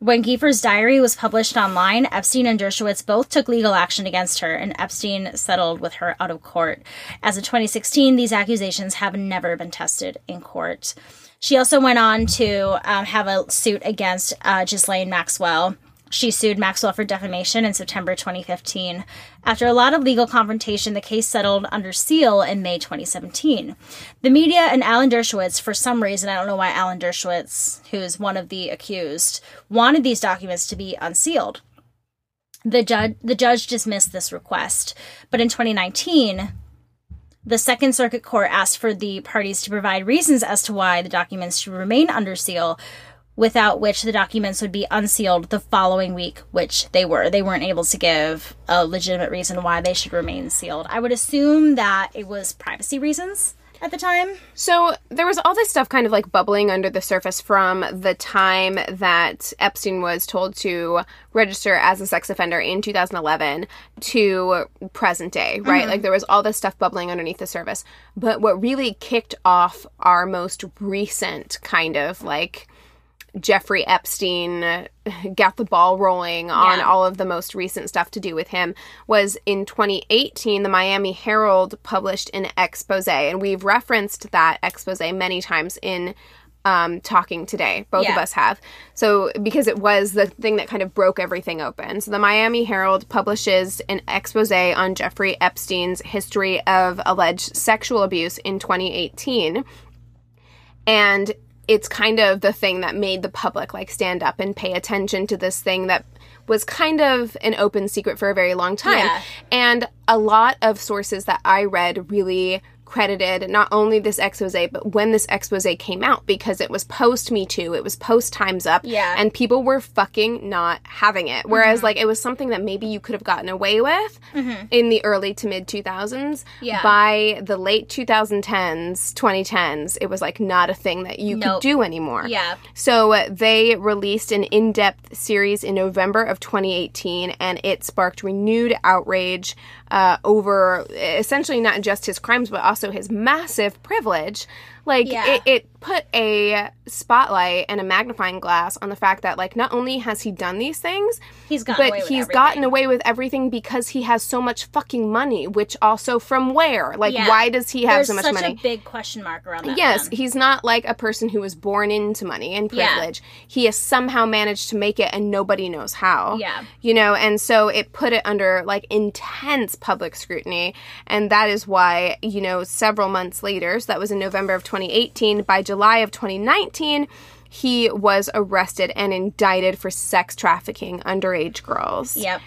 When Giuffre's diary was published online, Epstein and Dershowitz both took legal action against her, and Epstein settled with her out of court. As of 2016, these accusations have never been tested in court. She also went on to um, have a suit against uh, Ghislaine Maxwell. She sued Maxwell for defamation in September 2015. After a lot of legal confrontation, the case settled under seal in May 2017. The media and Alan Dershowitz, for some reason, I don't know why Alan Dershowitz, who is one of the accused, wanted these documents to be unsealed. The judge, the judge dismissed this request, but in 2019, the Second Circuit Court asked for the parties to provide reasons as to why the documents should remain under seal, without which the documents would be unsealed the following week, which they were. They weren't able to give a legitimate reason why they should remain sealed. I would assume that it was privacy reasons at the time. So there was all this stuff kind of like bubbling under the surface from the time that Epstein was told to register as a sex offender in 2011 to present day, right? Mm-hmm. Like there was all this stuff bubbling underneath the surface. But what really kicked off our most recent kind of like Jeffrey Epstein got the ball rolling on all of the most recent stuff to do with him was in 2018 the Miami Herald published an expose and we've referenced that expose many times in um, talking today both of us have. So because it was the thing that kind of broke everything open. So the Miami Herald publishes an expose on Jeffrey Epstein's history of alleged sexual abuse in 2018 and it's kind of the thing that made the public like stand up and pay attention to this thing that was kind of an open secret for a very long time Yeah. and a lot of sources that i read really credited not only this expose but when this expose came out because it was post me too it was post times up Yeah. and people were fucking not having it whereas like it was something that maybe you could have gotten away with in the early to mid 2000s Yeah. by the late 2010s 2010s it was like not a thing that you Nope. could do anymore Yeah. so uh, they released an in-depth series in november of 2018 and it sparked renewed outrage uh, over essentially not just his crimes but also his massive privilege Like Yeah. it, it put a spotlight and a magnifying glass on the fact that like not only has he done these things, He's gotten but away with he's everything. gotten away with everything because he has so much fucking money. Which also from where? Like Yeah. why does he have There's so much such money? a big question mark around that. Yes, man. he's not like a person who was born into money and Yeah. privilege. He has somehow managed to make it and nobody knows how. Yeah. You know, and so it put it under like intense public scrutiny. And that is why, you know, several months later, so that was in November of 2018, by July of 2019, he was arrested and indicted for sex trafficking underage girls. Yep.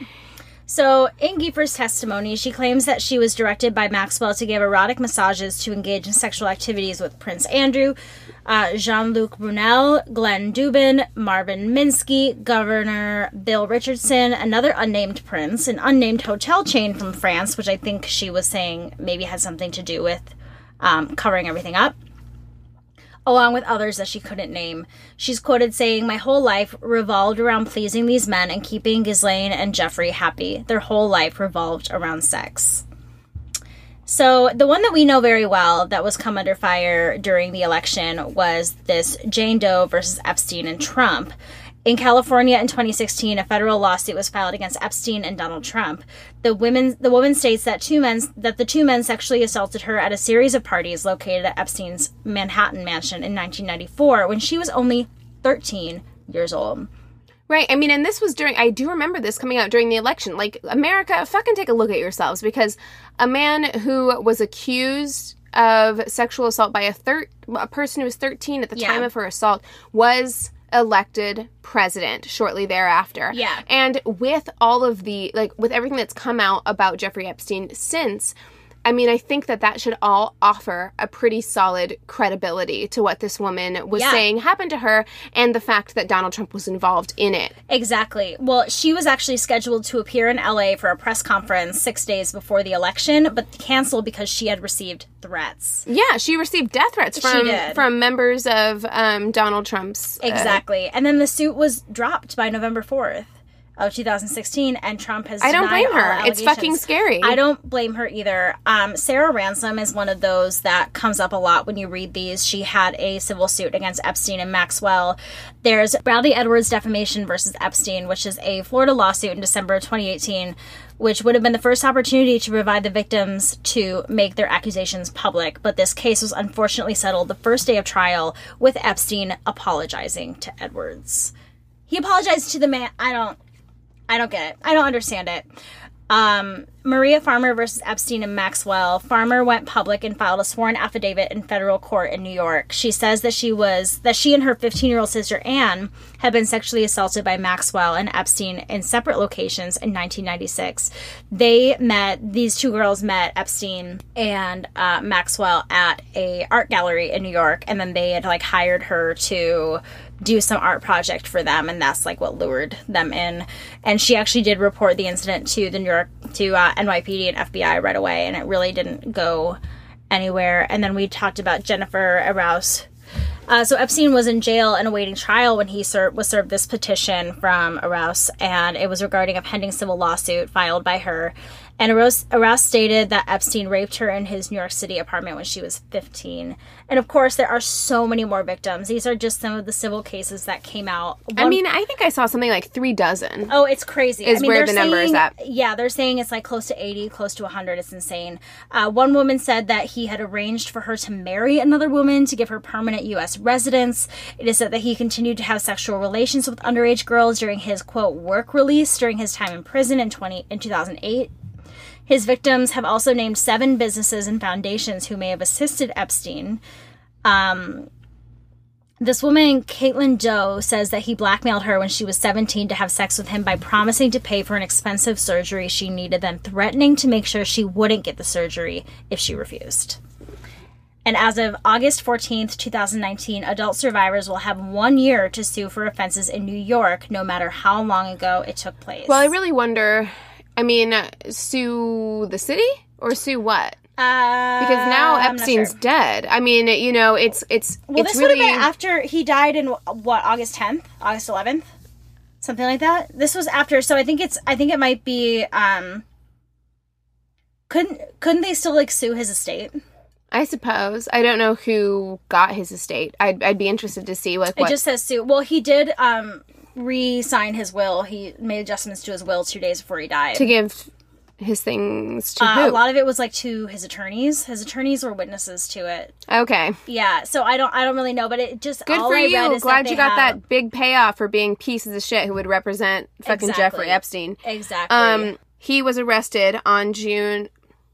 So, in Giuffre's testimony, she claims that she was directed by Maxwell to give erotic massages to engage in sexual activities with Prince Andrew, uh, Jean Luc Brunel, Glenn Dubin, Marvin Minsky, Governor Bill Richardson, another unnamed prince, an unnamed hotel chain from France, which I think she was saying maybe had something to do with um, covering everything up along with others that she couldn't name. She's quoted saying, My whole life revolved around pleasing these men and keeping Ghislaine and Jeffrey happy. Their whole life revolved around sex. So, the one that we know very well that was come under fire during the election was this Jane Doe versus Epstein and Trump. In California in 2016, a federal lawsuit was filed against Epstein and Donald Trump. The women, the woman states that two men that the two men sexually assaulted her at a series of parties located at Epstein's Manhattan mansion in 1994 when she was only 13 years old. Right. I mean, and this was during, I do remember this coming out during the election. Like, America, fucking take a look at yourselves because a man who was accused of sexual assault by a thir- a person who was 13 at the Yeah. time of her assault was elected president shortly thereafter. Yeah. And with all of the, like, with everything that's come out about Jeffrey Epstein since, I mean, I think that that should all offer a pretty solid credibility to what this woman was Yeah. saying happened to her and the fact that Donald Trump was involved in it. Exactly. Well, she was actually scheduled to appear in LA for a press conference six days before the election, but canceled because she had received threats. Yeah, she received death threats from from members of um, Donald Trump's. uh, Exactly. and then the suit was dropped by November 4th of 2016 and Trump has I don't blame her. It's fucking scary. I don't blame her either. Um, Sarah Ransome is one of those that comes up a lot when you read these. She had a civil suit against Epstein and Maxwell. There's Bradley Edwards defamation versus Epstein, which is a Florida lawsuit in December of 2018, which would have been the first opportunity to provide the victims to make their accusations public. But this case was unfortunately settled the first day of trial with Epstein apologizing to Edwards. He apologized to the man. I don't. I don't get it. I don't understand it. Um, Maria Farmer versus Epstein and Maxwell. Farmer went public and filed a sworn affidavit in federal court in New York. She says that she was that she and her 15-year-old sister Anne had been sexually assaulted by Maxwell and Epstein in separate locations in 1996. They met; these two girls met Epstein and uh, Maxwell at a art gallery in New York, and then they had like hired her to do some art project for them and that's like what lured them in. And she actually did report the incident to the new york to uh, nypd and fbi right away and it really didn't go anywhere. And then we talked about jennifer Araoz. Uh, so Epstein was in jail and awaiting trial when he ser- was served this petition from Araoz, and it was regarding a pending civil lawsuit filed by her. And Araoz, Araoz stated that Epstein raped her in his New York City apartment when she was 15. And of course, there are so many more victims. These are just some of the civil cases that came out. I mean, I think I saw something like three dozen. Oh, it's crazy. Is I mean, where the number is at. Yeah, they're saying it's like close to 80, close to 100. It's insane. Uh, one woman said that he had arranged for her to marry another woman to give her permanent U.S. residence. It is said that he continued to have sexual relations with underage girls during his, quote, work release during his time in prison in, 20, in 2008. His victims have also named seven businesses and foundations who may have assisted Epstein. Um, this woman, Caitlin Doe, says that he blackmailed her when she was 17 to have sex with him by promising to pay for an expensive surgery she needed, then threatening to make sure she wouldn't get the surgery if she refused. And as of August 14th, 2019, adult survivors will have one year to sue for offenses in New York, no matter how long ago it took place. Well, I really wonder. I mean, uh, sue the city or sue what? uh, Because now Epstein's sure. dead. I mean, you know, it's it's Well, it's this would really have been after he died in what August 10th, August 11th, something like that. This was after, so I think it's I think it might be. um Couldn't couldn't they still like sue his estate? I suppose. I don't know who got his estate. I'd, I'd be interested to see like It just says Sue. Well, he did um re-sign his will. He made adjustments to his will two days before he died. to give his things to Uh, who? a lot of it was like to his attorneys. His attorneys were witnesses to it. okay. Yeah, so I don't I don't really know, but it just Good for I you. Glad you got have- that big payoff for being pieces of shit who would represent fucking Exactly. Jeffrey Epstein. Exactly. Um, he was arrested on June.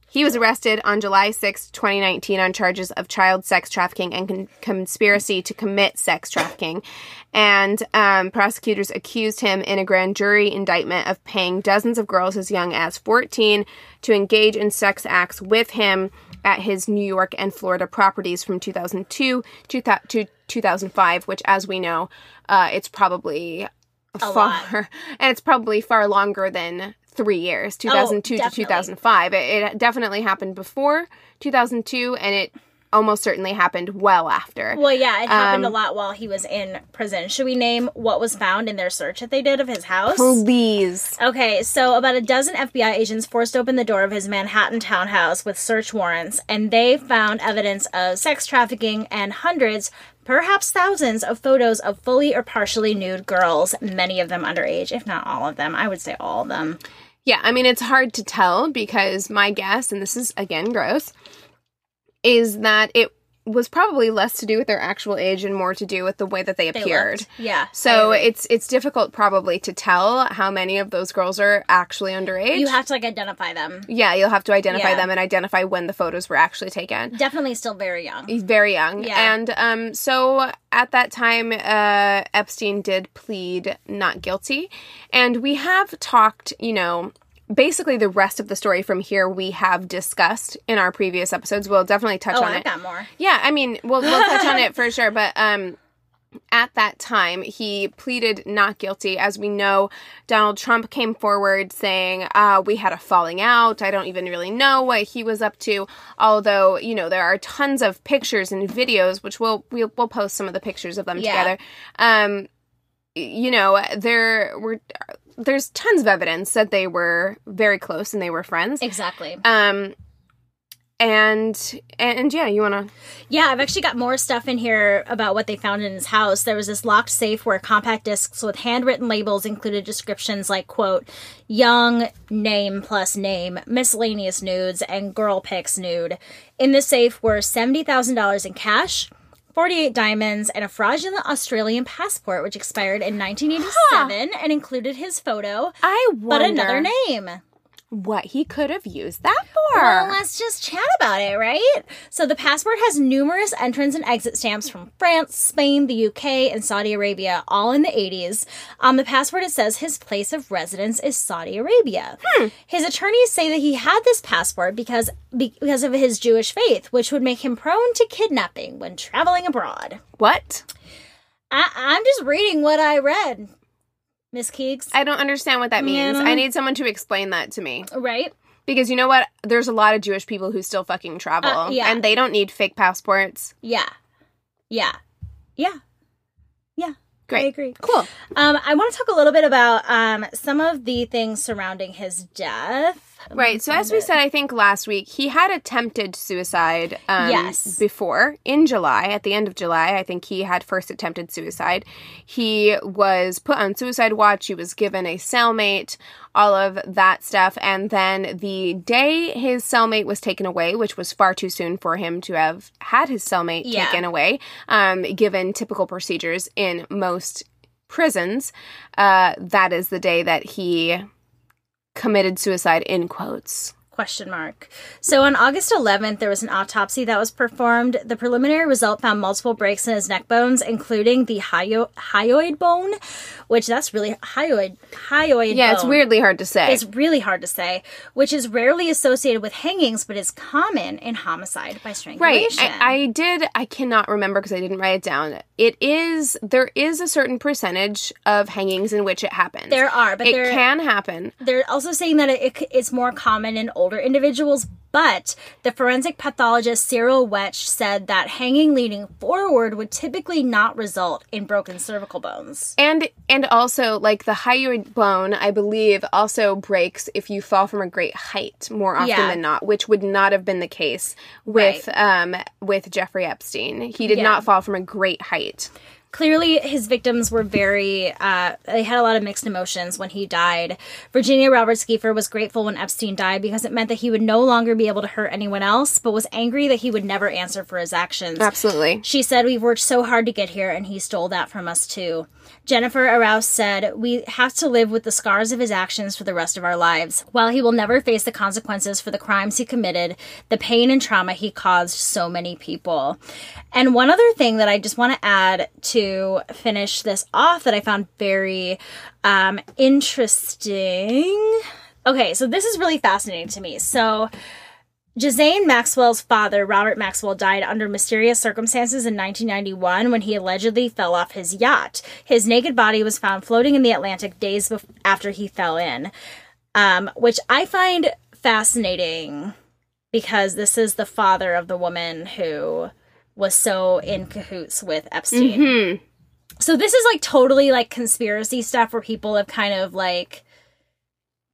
He was arrested on July 6, 2019, on charges of child sex trafficking and con- conspiracy to commit sex trafficking. And um, prosecutors accused him in a grand jury indictment of paying dozens of girls as young as 14 to engage in sex acts with him at his New York and Florida properties from 2002 to, th- to 2005, which, as we know, uh, it's probably far lot. and it's probably far longer than three years 2002 to 2005 it, it definitely happened before 2002 and it almost certainly happened well after well, yeah, it happened um, a lot while he was in prison. Should we name what was found in their search that they did of his house? please Okay, so about a dozen FBI agents forced open the door of his Manhattan townhouse with search warrants, and they found evidence of sex trafficking and hundreds, perhaps thousands, of photos of fully or partially nude girls, many of them underage, if not all of them. I would say all of them. yeah i mean it's hard to tell because my guess and this is again gross is that it was probably less to do with their actual age and more to do with the way that they They appeared looked. Yeah. So it's it's difficult probably to tell how many of those girls are actually underage you have to like identify them. Yeah, you'll have to identify Yeah. them and identify when the photos were actually taken. Definitely still very young. He's very young. Yeah. And um, so at that time, uh, Epstein did plead not guilty. And we have talked, you know, basically the rest of the story from here we have discussed in our previous episodes. We'll definitely touch Oh, on I've it. got more. Yeah, I mean, we'll, we'll touch on it for sure. But um, at that time, he pleaded not guilty. As we know, Donald Trump came forward saying, uh, We had a falling out. I don't even really know what he was up to. Although, you know, there are tons of pictures and videos, which we'll, we'll, we'll post some of the pictures of them Yeah. together. Um, you know, there were. There's tons of evidence that they were very close and they were friends. Exactly. Um, and and yeah, you want to Yeah, I've actually got more stuff in here about what they found in his house. There was this locked safe where compact discs with handwritten labels included descriptions like, quote, young, name plus name, miscellaneous nudes, and girl pics nude. In the safe were $70,000 in cash, 48 diamonds, and a fraudulent Australian passport, which expired in 1987 and included his photo, I but another name. What he could have used that for. Well, let's just chat about it, right? So the passport has numerous entrance and exit stamps from France, Spain, the UK, and Saudi Arabia, all in the 80s. On the passport, it says his place of residence is Saudi Arabia. Hmm. His attorneys say that he had this passport because because of his Jewish faith, which would make him prone to kidnapping when traveling abroad. what? I, I'm just reading what I read, Miss Keegs. I don't understand what that means. Yeah. I need someone to explain that to me. right? Because you know what? There's a lot of Jewish people who still fucking travel. Uh, yeah. And they don't need fake passports. Yeah. Yeah. Yeah. Yeah. Great. I agree. Cool. Um, I want to talk a little bit about um, some of the things surrounding his death. Right. So as we said, I think last week he had attempted suicide. Um, Yes. Before in July, at the end of July, I think he had first attempted suicide. He was put on suicide watch. He was given a cellmate, all of that stuff, and then the day his cellmate was taken away, which was far too soon for him to have had his cellmate Yeah. taken away, um, given typical procedures in most prisons. Uh, that is the day that he committed suicide in quotes. Question mark. So on August 11th, there was an autopsy that was performed. The preliminary result found multiple breaks in his neck bones, including the hyo- hyoid bone, which that's really hyoid hyoid. Yeah, it's weirdly hard to say. It's really hard to say, which is rarely associated with hangings, but is common in homicide by right. strangulation. I, I did. I cannot remember because I didn't write it down. It is there is a certain percentage of hangings in which it happens. There are, but it there- can happen. They're also saying that it, it's more common in older individuals, But the forensic pathologist Cyril Wecht said that hanging leaning forward would typically not result in broken cervical bones. And and also like the hyoid bone, I believe, also breaks if you fall from a great height more often Yeah. than not, which would not have been the case with um with Jeffrey Epstein. He did Yeah. not fall from a great height. Clearly, his victims were very, uh, they had a lot of mixed emotions when he died. Virginia Roberts Giuffre was grateful when Epstein died because it meant that he would no longer be able to hurt anyone else, but was angry that he would never answer for his actions. Absolutely. She said, We've worked so hard to get here, and he stole that from us too. Jennifer Araoz said, We have to live with the scars of his actions for the rest of our lives. While he will never face the consequences for the crimes he committed, the pain and trauma he caused so many people. And one other thing that I just want to add to finish this off that I found very um, interesting. Okay, so this is really fascinating to me. So, Ghislaine Maxwell's father, Robert Maxwell, died under mysterious circumstances in 1991 when he allegedly fell off his yacht. His naked body was found floating in the Atlantic days bef- after he fell in, um, which I find fascinating because this is the father of the woman who was so in cahoots with Epstein. Mm-hmm. So this is like totally like conspiracy stuff where people have kind of like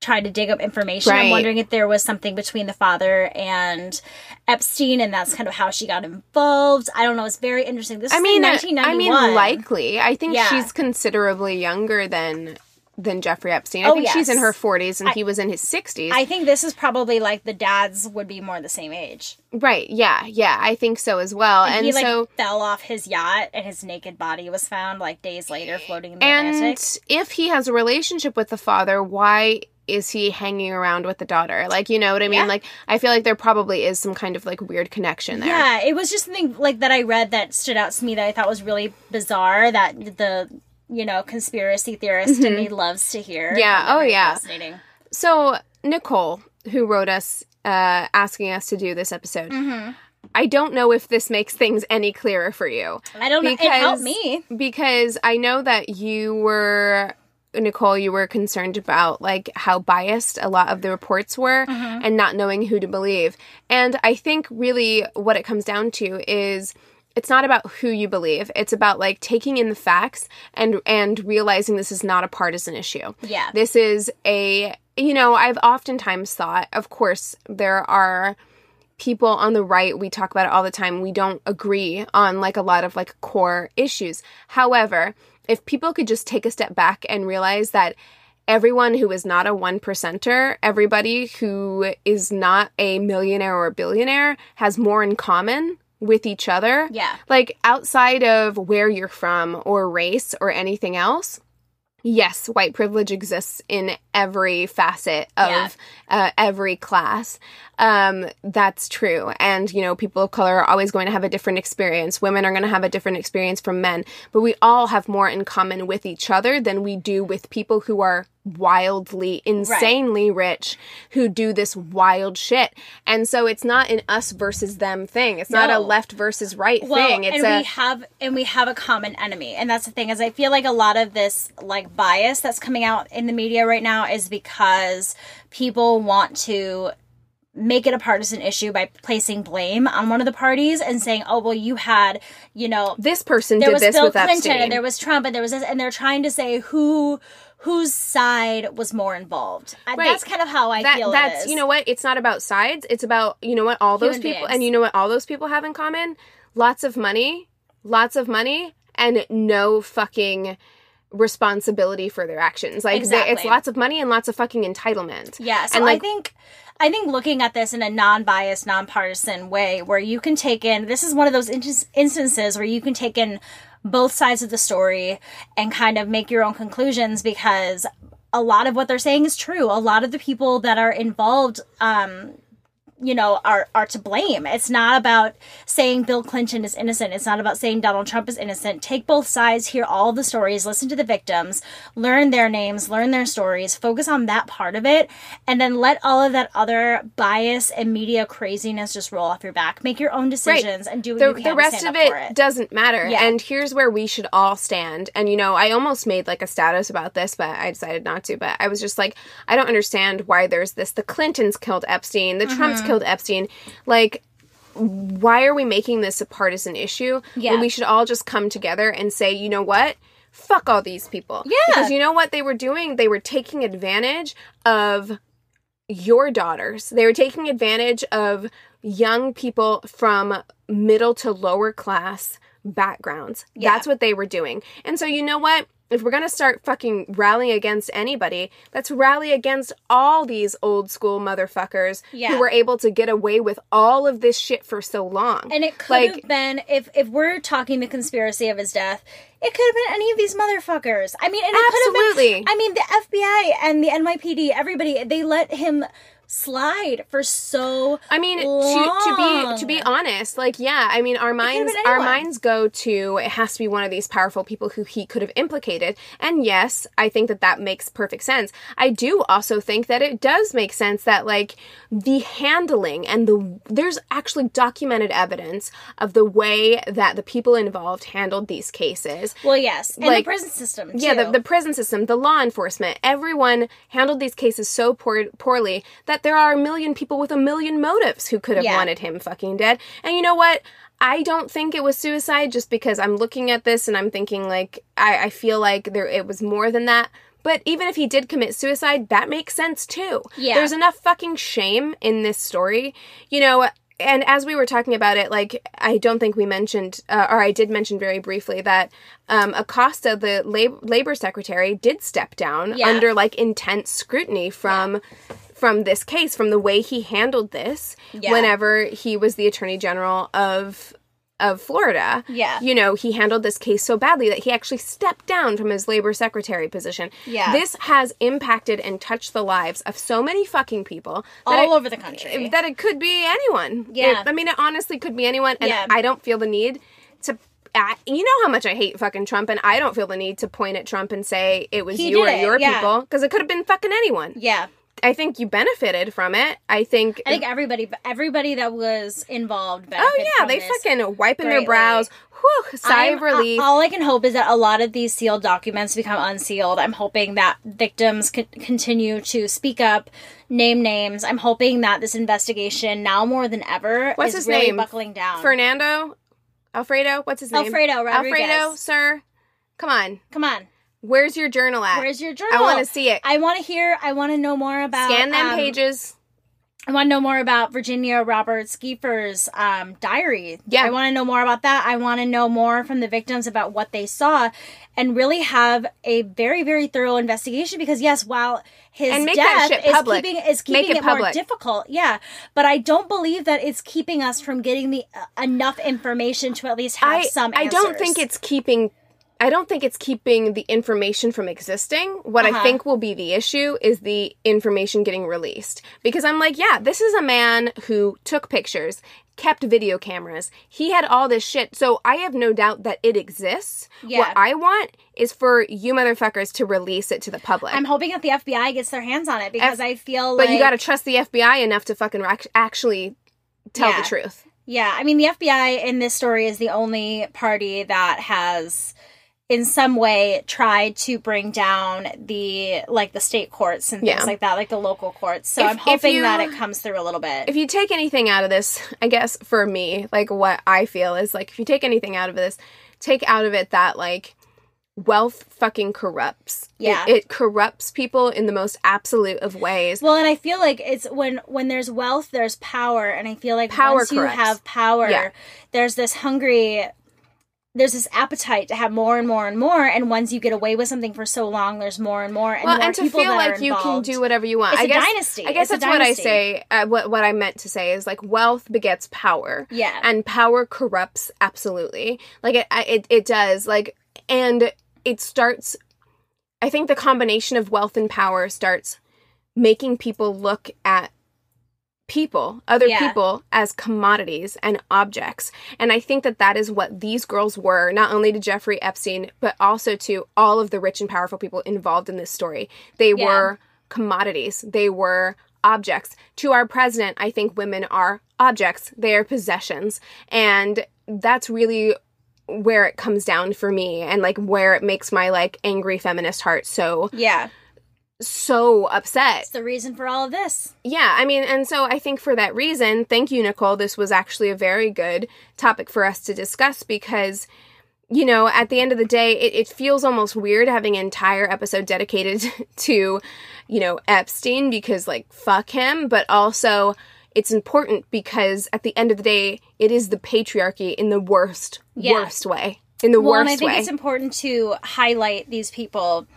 tried to dig up information. I'm wondering if there was something between the father and Epstein, and that's kind of how she got involved. I don't know. It's very interesting. This I is mean, in 1991. I mean, likely. I think Yeah. she's considerably younger than than Jeffrey Epstein. I Oh, think she's in her 40s and he was in his 60s. I think this is probably like the dads would be more the same age. right. Yeah. Yeah. I think so as well. And, he like so fell off his yacht, and his naked body was found like days later floating in the and Atlantic. if he has a relationship with the father, why is he hanging around with the daughter? Like, you know what I mean? Yeah. Like, I feel like there probably is some kind of like weird connection there. Yeah, it was just something like that I read that stood out to me that I thought was really bizarre that the you know conspiracy theorist and he loves to hear. Mm-hmm. Yeah, I found it oh, yeah. fascinating. So Nicole, who wrote us, uh, asking us to do this episode. Mm-hmm. I don't know if this makes things any clearer for you. I don't know. It helped me. because I know that you were Nicole, you were concerned about like how biased a lot of the reports were Mm-hmm. and not knowing who to believe. And I think really what it comes down to is it's not about who you believe. It's about like taking in the facts and and realizing this is not a partisan issue. Yeah. This is a you know, I've oftentimes thought, of course, there are people on the right we talk about it all the time we don't agree on like a lot of like core issues however if people could just take a step back and realize that everyone who is not a one percenter everybody who is not a millionaire or a billionaire has more in common with each other Yeah. like outside of where you're from or race or anything else yes white privilege exists in every facet of Yeah. uh, every class um, that's true. And you know people of color are always going to have a different experience. Women are going to have a different experience from men. But we all have more in common with each other than we do with people who are wildly insanely rich who do this wild shit. And so it's not an us versus them thing. It's not a left versus right Well, thing. It's and a we have and we have a common enemy, and that's the thing is I feel like a lot of this like bias that's coming out in the media right now is because people want to make it a partisan issue by placing blame on one of the parties and saying, "Oh, well, you had, you know, this person there did was this Bill with Clinton Epstein. and there was Trump and there was this, and they're trying to say who whose side was more involved. Uh, right. That's kind of how I that, feel. that's it is. you know what it's not about sides it's about you know what all those Human people beings. and you know what all those people have in common lots of money lots of money and no fucking responsibility for their actions. Like they- it's lots of money and lots of fucking entitlement. Yeah, so and like I think I think looking at this in a non-biased, non-partisan way, where you can take in this is one of those in- instances where you can take in both sides of the story and kind of make your own conclusions because a lot of what they're saying is true. A lot of the people that are involved, um, you know, are are to blame. It's not about saying Bill Clinton is innocent. It's not about saying Donald Trump is innocent. Take both sides, hear all the stories, listen to the victims, learn their names, learn their stories, focus on that part of it, and then let all of that other bias and media craziness just roll off your back. Make your own decisions and do what the, you can the rest of it, it. doesn't matter Yeah. and here's where we should all stand and you know i almost made like a status about this but i decided not to but i was just like i don't understand why there's this the clintons killed epstein the mm-hmm. trumps killed Epstein. Like, why are we making this a partisan issue? Yeah. When we should all just come together and say, you know what? Fuck all these people. Yeah. Because you know what they were doing? They were taking advantage of your daughters. They were taking advantage of young people from middle to lower class backgrounds. Yeah. That's what they were doing. And so, you know what? If we're going to start fucking rallying against anybody, let's rally against all these old school motherfuckers Yeah. who were able to get away with all of this shit for so long. And it could Like- have been if if we're talking the conspiracy of his death, it could have been any of these motherfuckers. I mean, and it could have Absolutely. been. I mean, the FBI and the NYPD, everybody, they let him slide for so. I mean, to to be to be honest, like yeah, I mean, our minds our minds go to it has to be one of these powerful people who he could have implicated, and yes, I think that that makes perfect sense. I do also think that it does make sense that like the handling and the there's actually documented evidence of the way that the people involved handled these cases. Well, yes, and Like- the prison system. Too. Yeah, the, the prison system, the law enforcement, everyone handled these cases so poor, poorly that there are a million people with a million motives who could have Yeah. wanted him fucking dead. And you know what? I don't think it was suicide just because I'm looking at this and I'm thinking like I, I feel like there it was more than that. But even if he did commit suicide, that makes sense too. Yeah. There's enough fucking shame in this story. You know, and as we were talking about it, like I don't think we mentioned, uh, or I did mention very briefly that um, Acosta, the lab- labor secretary, did step down Yeah. under like intense scrutiny from from this case, from the way he handled this. Yeah. Whenever he was the attorney general of of Florida, Yeah. you know, he handled this case so badly that he actually stepped down from his labor secretary position. Yeah. this has impacted and touched the lives of so many fucking people all it- over the country. Eh, that it could be anyone. Yeah. It- I mean, it honestly could be anyone, and Yeah. I don't feel the need to. I, you know how much I hate fucking Trump, and I don't feel the need to point at Trump and say it was He you or it, your yeah. people because it could have been fucking anyone. yeah, I think you benefited from it. I think. I think everybody, everybody that was involved. oh yeah, they fucking wiping their brows. Whew, sigh I'm- of uh, relief. All I can hope is that a lot of these sealed documents become unsealed. I'm hoping that victims c- continue to speak up, name names. I'm hoping that this investigation, now more than ever, What's is his really name? buckling down. Fernando, Alfredo. What's his name? Alfredo Rodriguez. Alfredo, sir. Come on. Come on, Where's your journal at? where's your journal? I want to see it. I want to hear. I want to know more about. Scan them um, pages. I want to know more about Virginia Roberts Giuffre's um, diary. Yeah. I want to know more about that. I want to know more from the victims about what they saw and really have a very, very thorough investigation because, yes, while his And make that death shit is keeping, is keeping it it, more difficult, yeah, but I don't believe that it's keeping us from getting the uh, enough information to at least have I, some I don't think it's keeping I don't think it's keeping the information from existing. What I Uh-huh. think will be the issue is the information getting released. Because I'm like, yeah, this is a man who took pictures, kept video cameras. He had all this shit. So I have no doubt that it exists. Yeah. What I want is for you motherfuckers to release it to the public. I'm hoping that the FBI gets their hands on it because I feel but like you got to trust the FBI enough to fucking rac- actually tell Yeah. the truth. Yeah, I mean the FBI in this story is the only party that has in some way tried to bring down the like the state courts and things Yeah. like that, like the local courts. So If- I'm hoping you- that it comes through a little bit. if you take anything out of this, I guess for me, like what I feel is like if you take anything out of this, take out of it that like wealth fucking corrupts. Yeah. It, corrupts people in the most absolute of ways. well, and I feel like it's when when there's wealth, there's power, and I feel like Power once you have power, Yeah. there's this hungry there's this appetite to have more and more and more and once you get away with something for so long there's more and more and well, more and to feel like you can do whatever you want. It's I a guess, dynasty. I guess It's that's what I say. Uh, what what I meant to say is like wealth begets power. Yeah. and power corrupts absolutely. Like it, it, it does. Like, and it starts. I think the combination of wealth and power starts making people look at people, other Yeah. people, as commodities and objects. And I think that that is what these girls were, not only to Jeffrey Epstein, but also to all of the rich and powerful people involved in this story. They Yeah. were commodities, they were objects. To our president, I think women are objects, they are possessions. And that's really where it comes down for me and like where it makes my like angry feminist heart so Yeah. So upset. It's the reason for all of this. Yeah, I mean, and so I think for that reason, thank you, Nicole. This was actually a very good topic for us to discuss because, you know, at the end of the day, it, it feels almost weird having an entire episode dedicated to, you know, Epstein because, like, fuck him, but also it's important because at the end of the day, it is the patriarchy in the worst, Yeah. worst way. In the Well, worst and I think way. it's important to highlight these people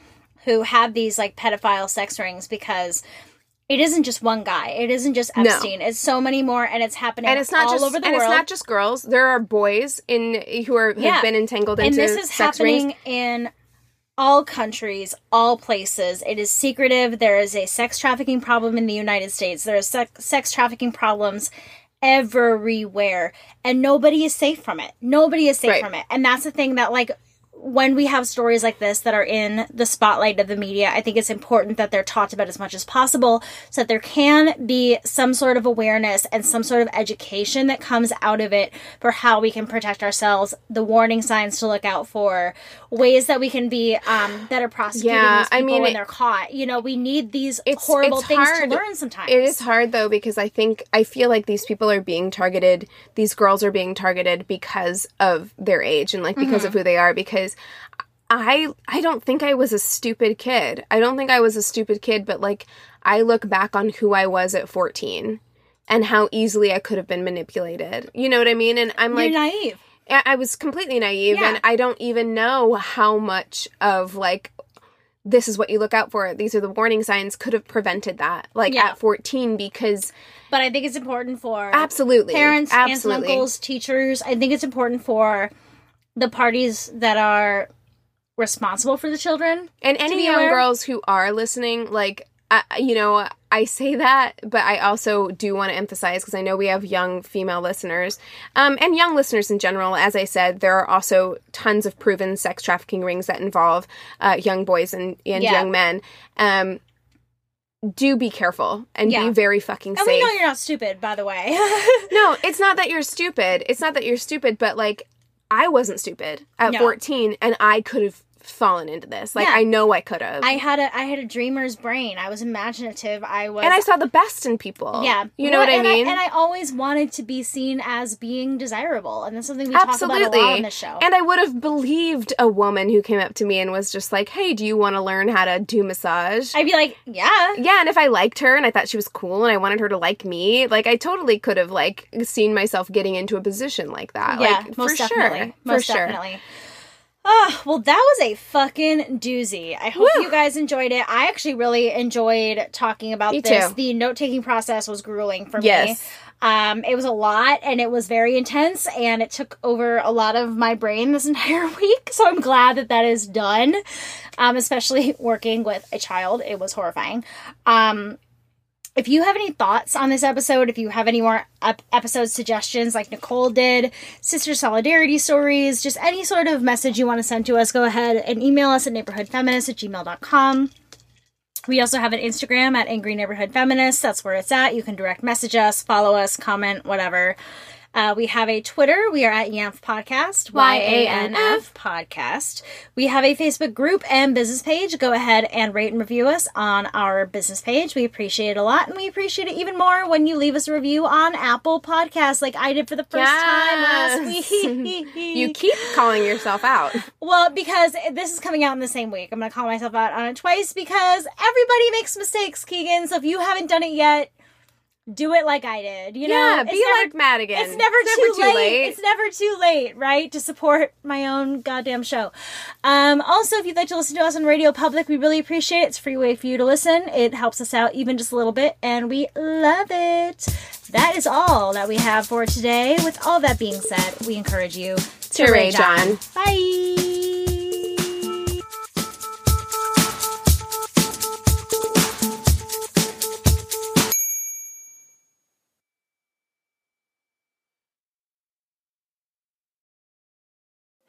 who have these like pedophile sex rings because it isn't just one guy. It isn't just No. Epstein. It's so many more, and it's happening and it's not all just over the and world. it's not just girls. There are boys in who are have Yeah. been entangled and into this is sex happening rings. in all countries, all places. It is secretive. There is a sex trafficking problem in the United States. There are sex, sex trafficking problems everywhere, and nobody is safe from it. Nobody is safe Right. from it, and that's the thing that like. When we have stories like this that are in the spotlight of the media, I think it's important that they're talked about as much as possible so that there can be some sort of awareness and some sort of education that comes out of it for how we can protect ourselves, the warning signs to look out for, ways that we can be um, better prosecuting Yeah, these I people mean, when it- they're caught. You know, we need these It's- horrible it's things hard. to learn sometimes. It is hard though because I think I feel like these people are being targeted. These girls are being targeted because of their age and like because Mm-hmm. of who they are. Because I I don't think I was a stupid kid. I don't think I was a stupid kid. But like I look back on who I was at fourteen and how easily I could have been manipulated. You know what I mean? And I'm You're like naive. I I was completely naive Yeah. and I don't even know how much of like this is what you look out for. These are the warning signs could have prevented that like Yeah. at 14 because But I think it's important for absolutely parents, aunts, and uncles, teachers. I think it's important for the parties that are responsible for the children. and any young aware. girls who are listening like I, you know I say that but I also do want to emphasize because I know we have young female listeners um, and young listeners in general as I said there are also tons of proven sex trafficking rings that involve uh, young boys and, and Yeah. young men um, do be careful and Yeah. be very fucking And safe. we know you're not stupid, by the way. no, it's not that you're stupid. It's not that you're stupid, but like I wasn't stupid at No. 14 and I could have fallen into this. Like Yeah. I know I could have. I had a I had a dreamer's brain. I was imaginative. I was and I saw the best in people. yeah. You know Well, what I mean? and I always wanted to be seen as being desirable, and that's something we talk about a Absolutely. lot on this show. And I would have believed a woman who came up to me and was just like, "Hey, do you want to learn how to do massage?" I'd be like, yeah, yeah, and if I liked her and I thought she was cool and I wanted her to like me, like I totally could have like seen myself getting into a position like that. yeah, like most for definitely, sure. most for sure. Oh, well, that was a fucking doozy. I hope Woo. you guys enjoyed it. I actually really enjoyed talking about Me this. too. The note taking process was grueling for me. Yes. Um, it was a lot and it was very intense and it took over a lot of my brain this entire week. So I'm glad that that is done. Um, especially working with a child, it was horrifying. Um, if you have any thoughts on this episode, if you have any more ep- episode suggestions like Nicole did, sister solidarity stories, just any sort of message you want to send to us, go ahead and email us at neighborhoodfeminist at gmail.com. We also have an Instagram at Angry Neighborhood Feminist. That's where it's at. You can direct message us, follow us, comment, whatever. Uh, we have a Twitter. We are at YANF Podcast, Y A N F Podcast. We have a Facebook group and business page. Go ahead and rate and review us on our business page. We appreciate it a lot, and we appreciate it even more when you leave us a review on Apple Podcasts, like I did for the first time last week. You keep calling yourself out. Well, because this is coming out in the same week. I'm going to call myself out on it twice because everybody makes mistakes, Keegan. So if you haven't done it yet, do it like I did. You know, yeah, It's be never- like Madigan. It's never, too, late. It's never too late, right? To support my own goddamn show. Um, also, if you'd like to listen to us on Radio Public, we really appreciate it. It's a free way for you to listen. It helps us out even just a little bit, and we love it. That is all that we have for today. With all that being said, we encourage you to, To rage on. Bye.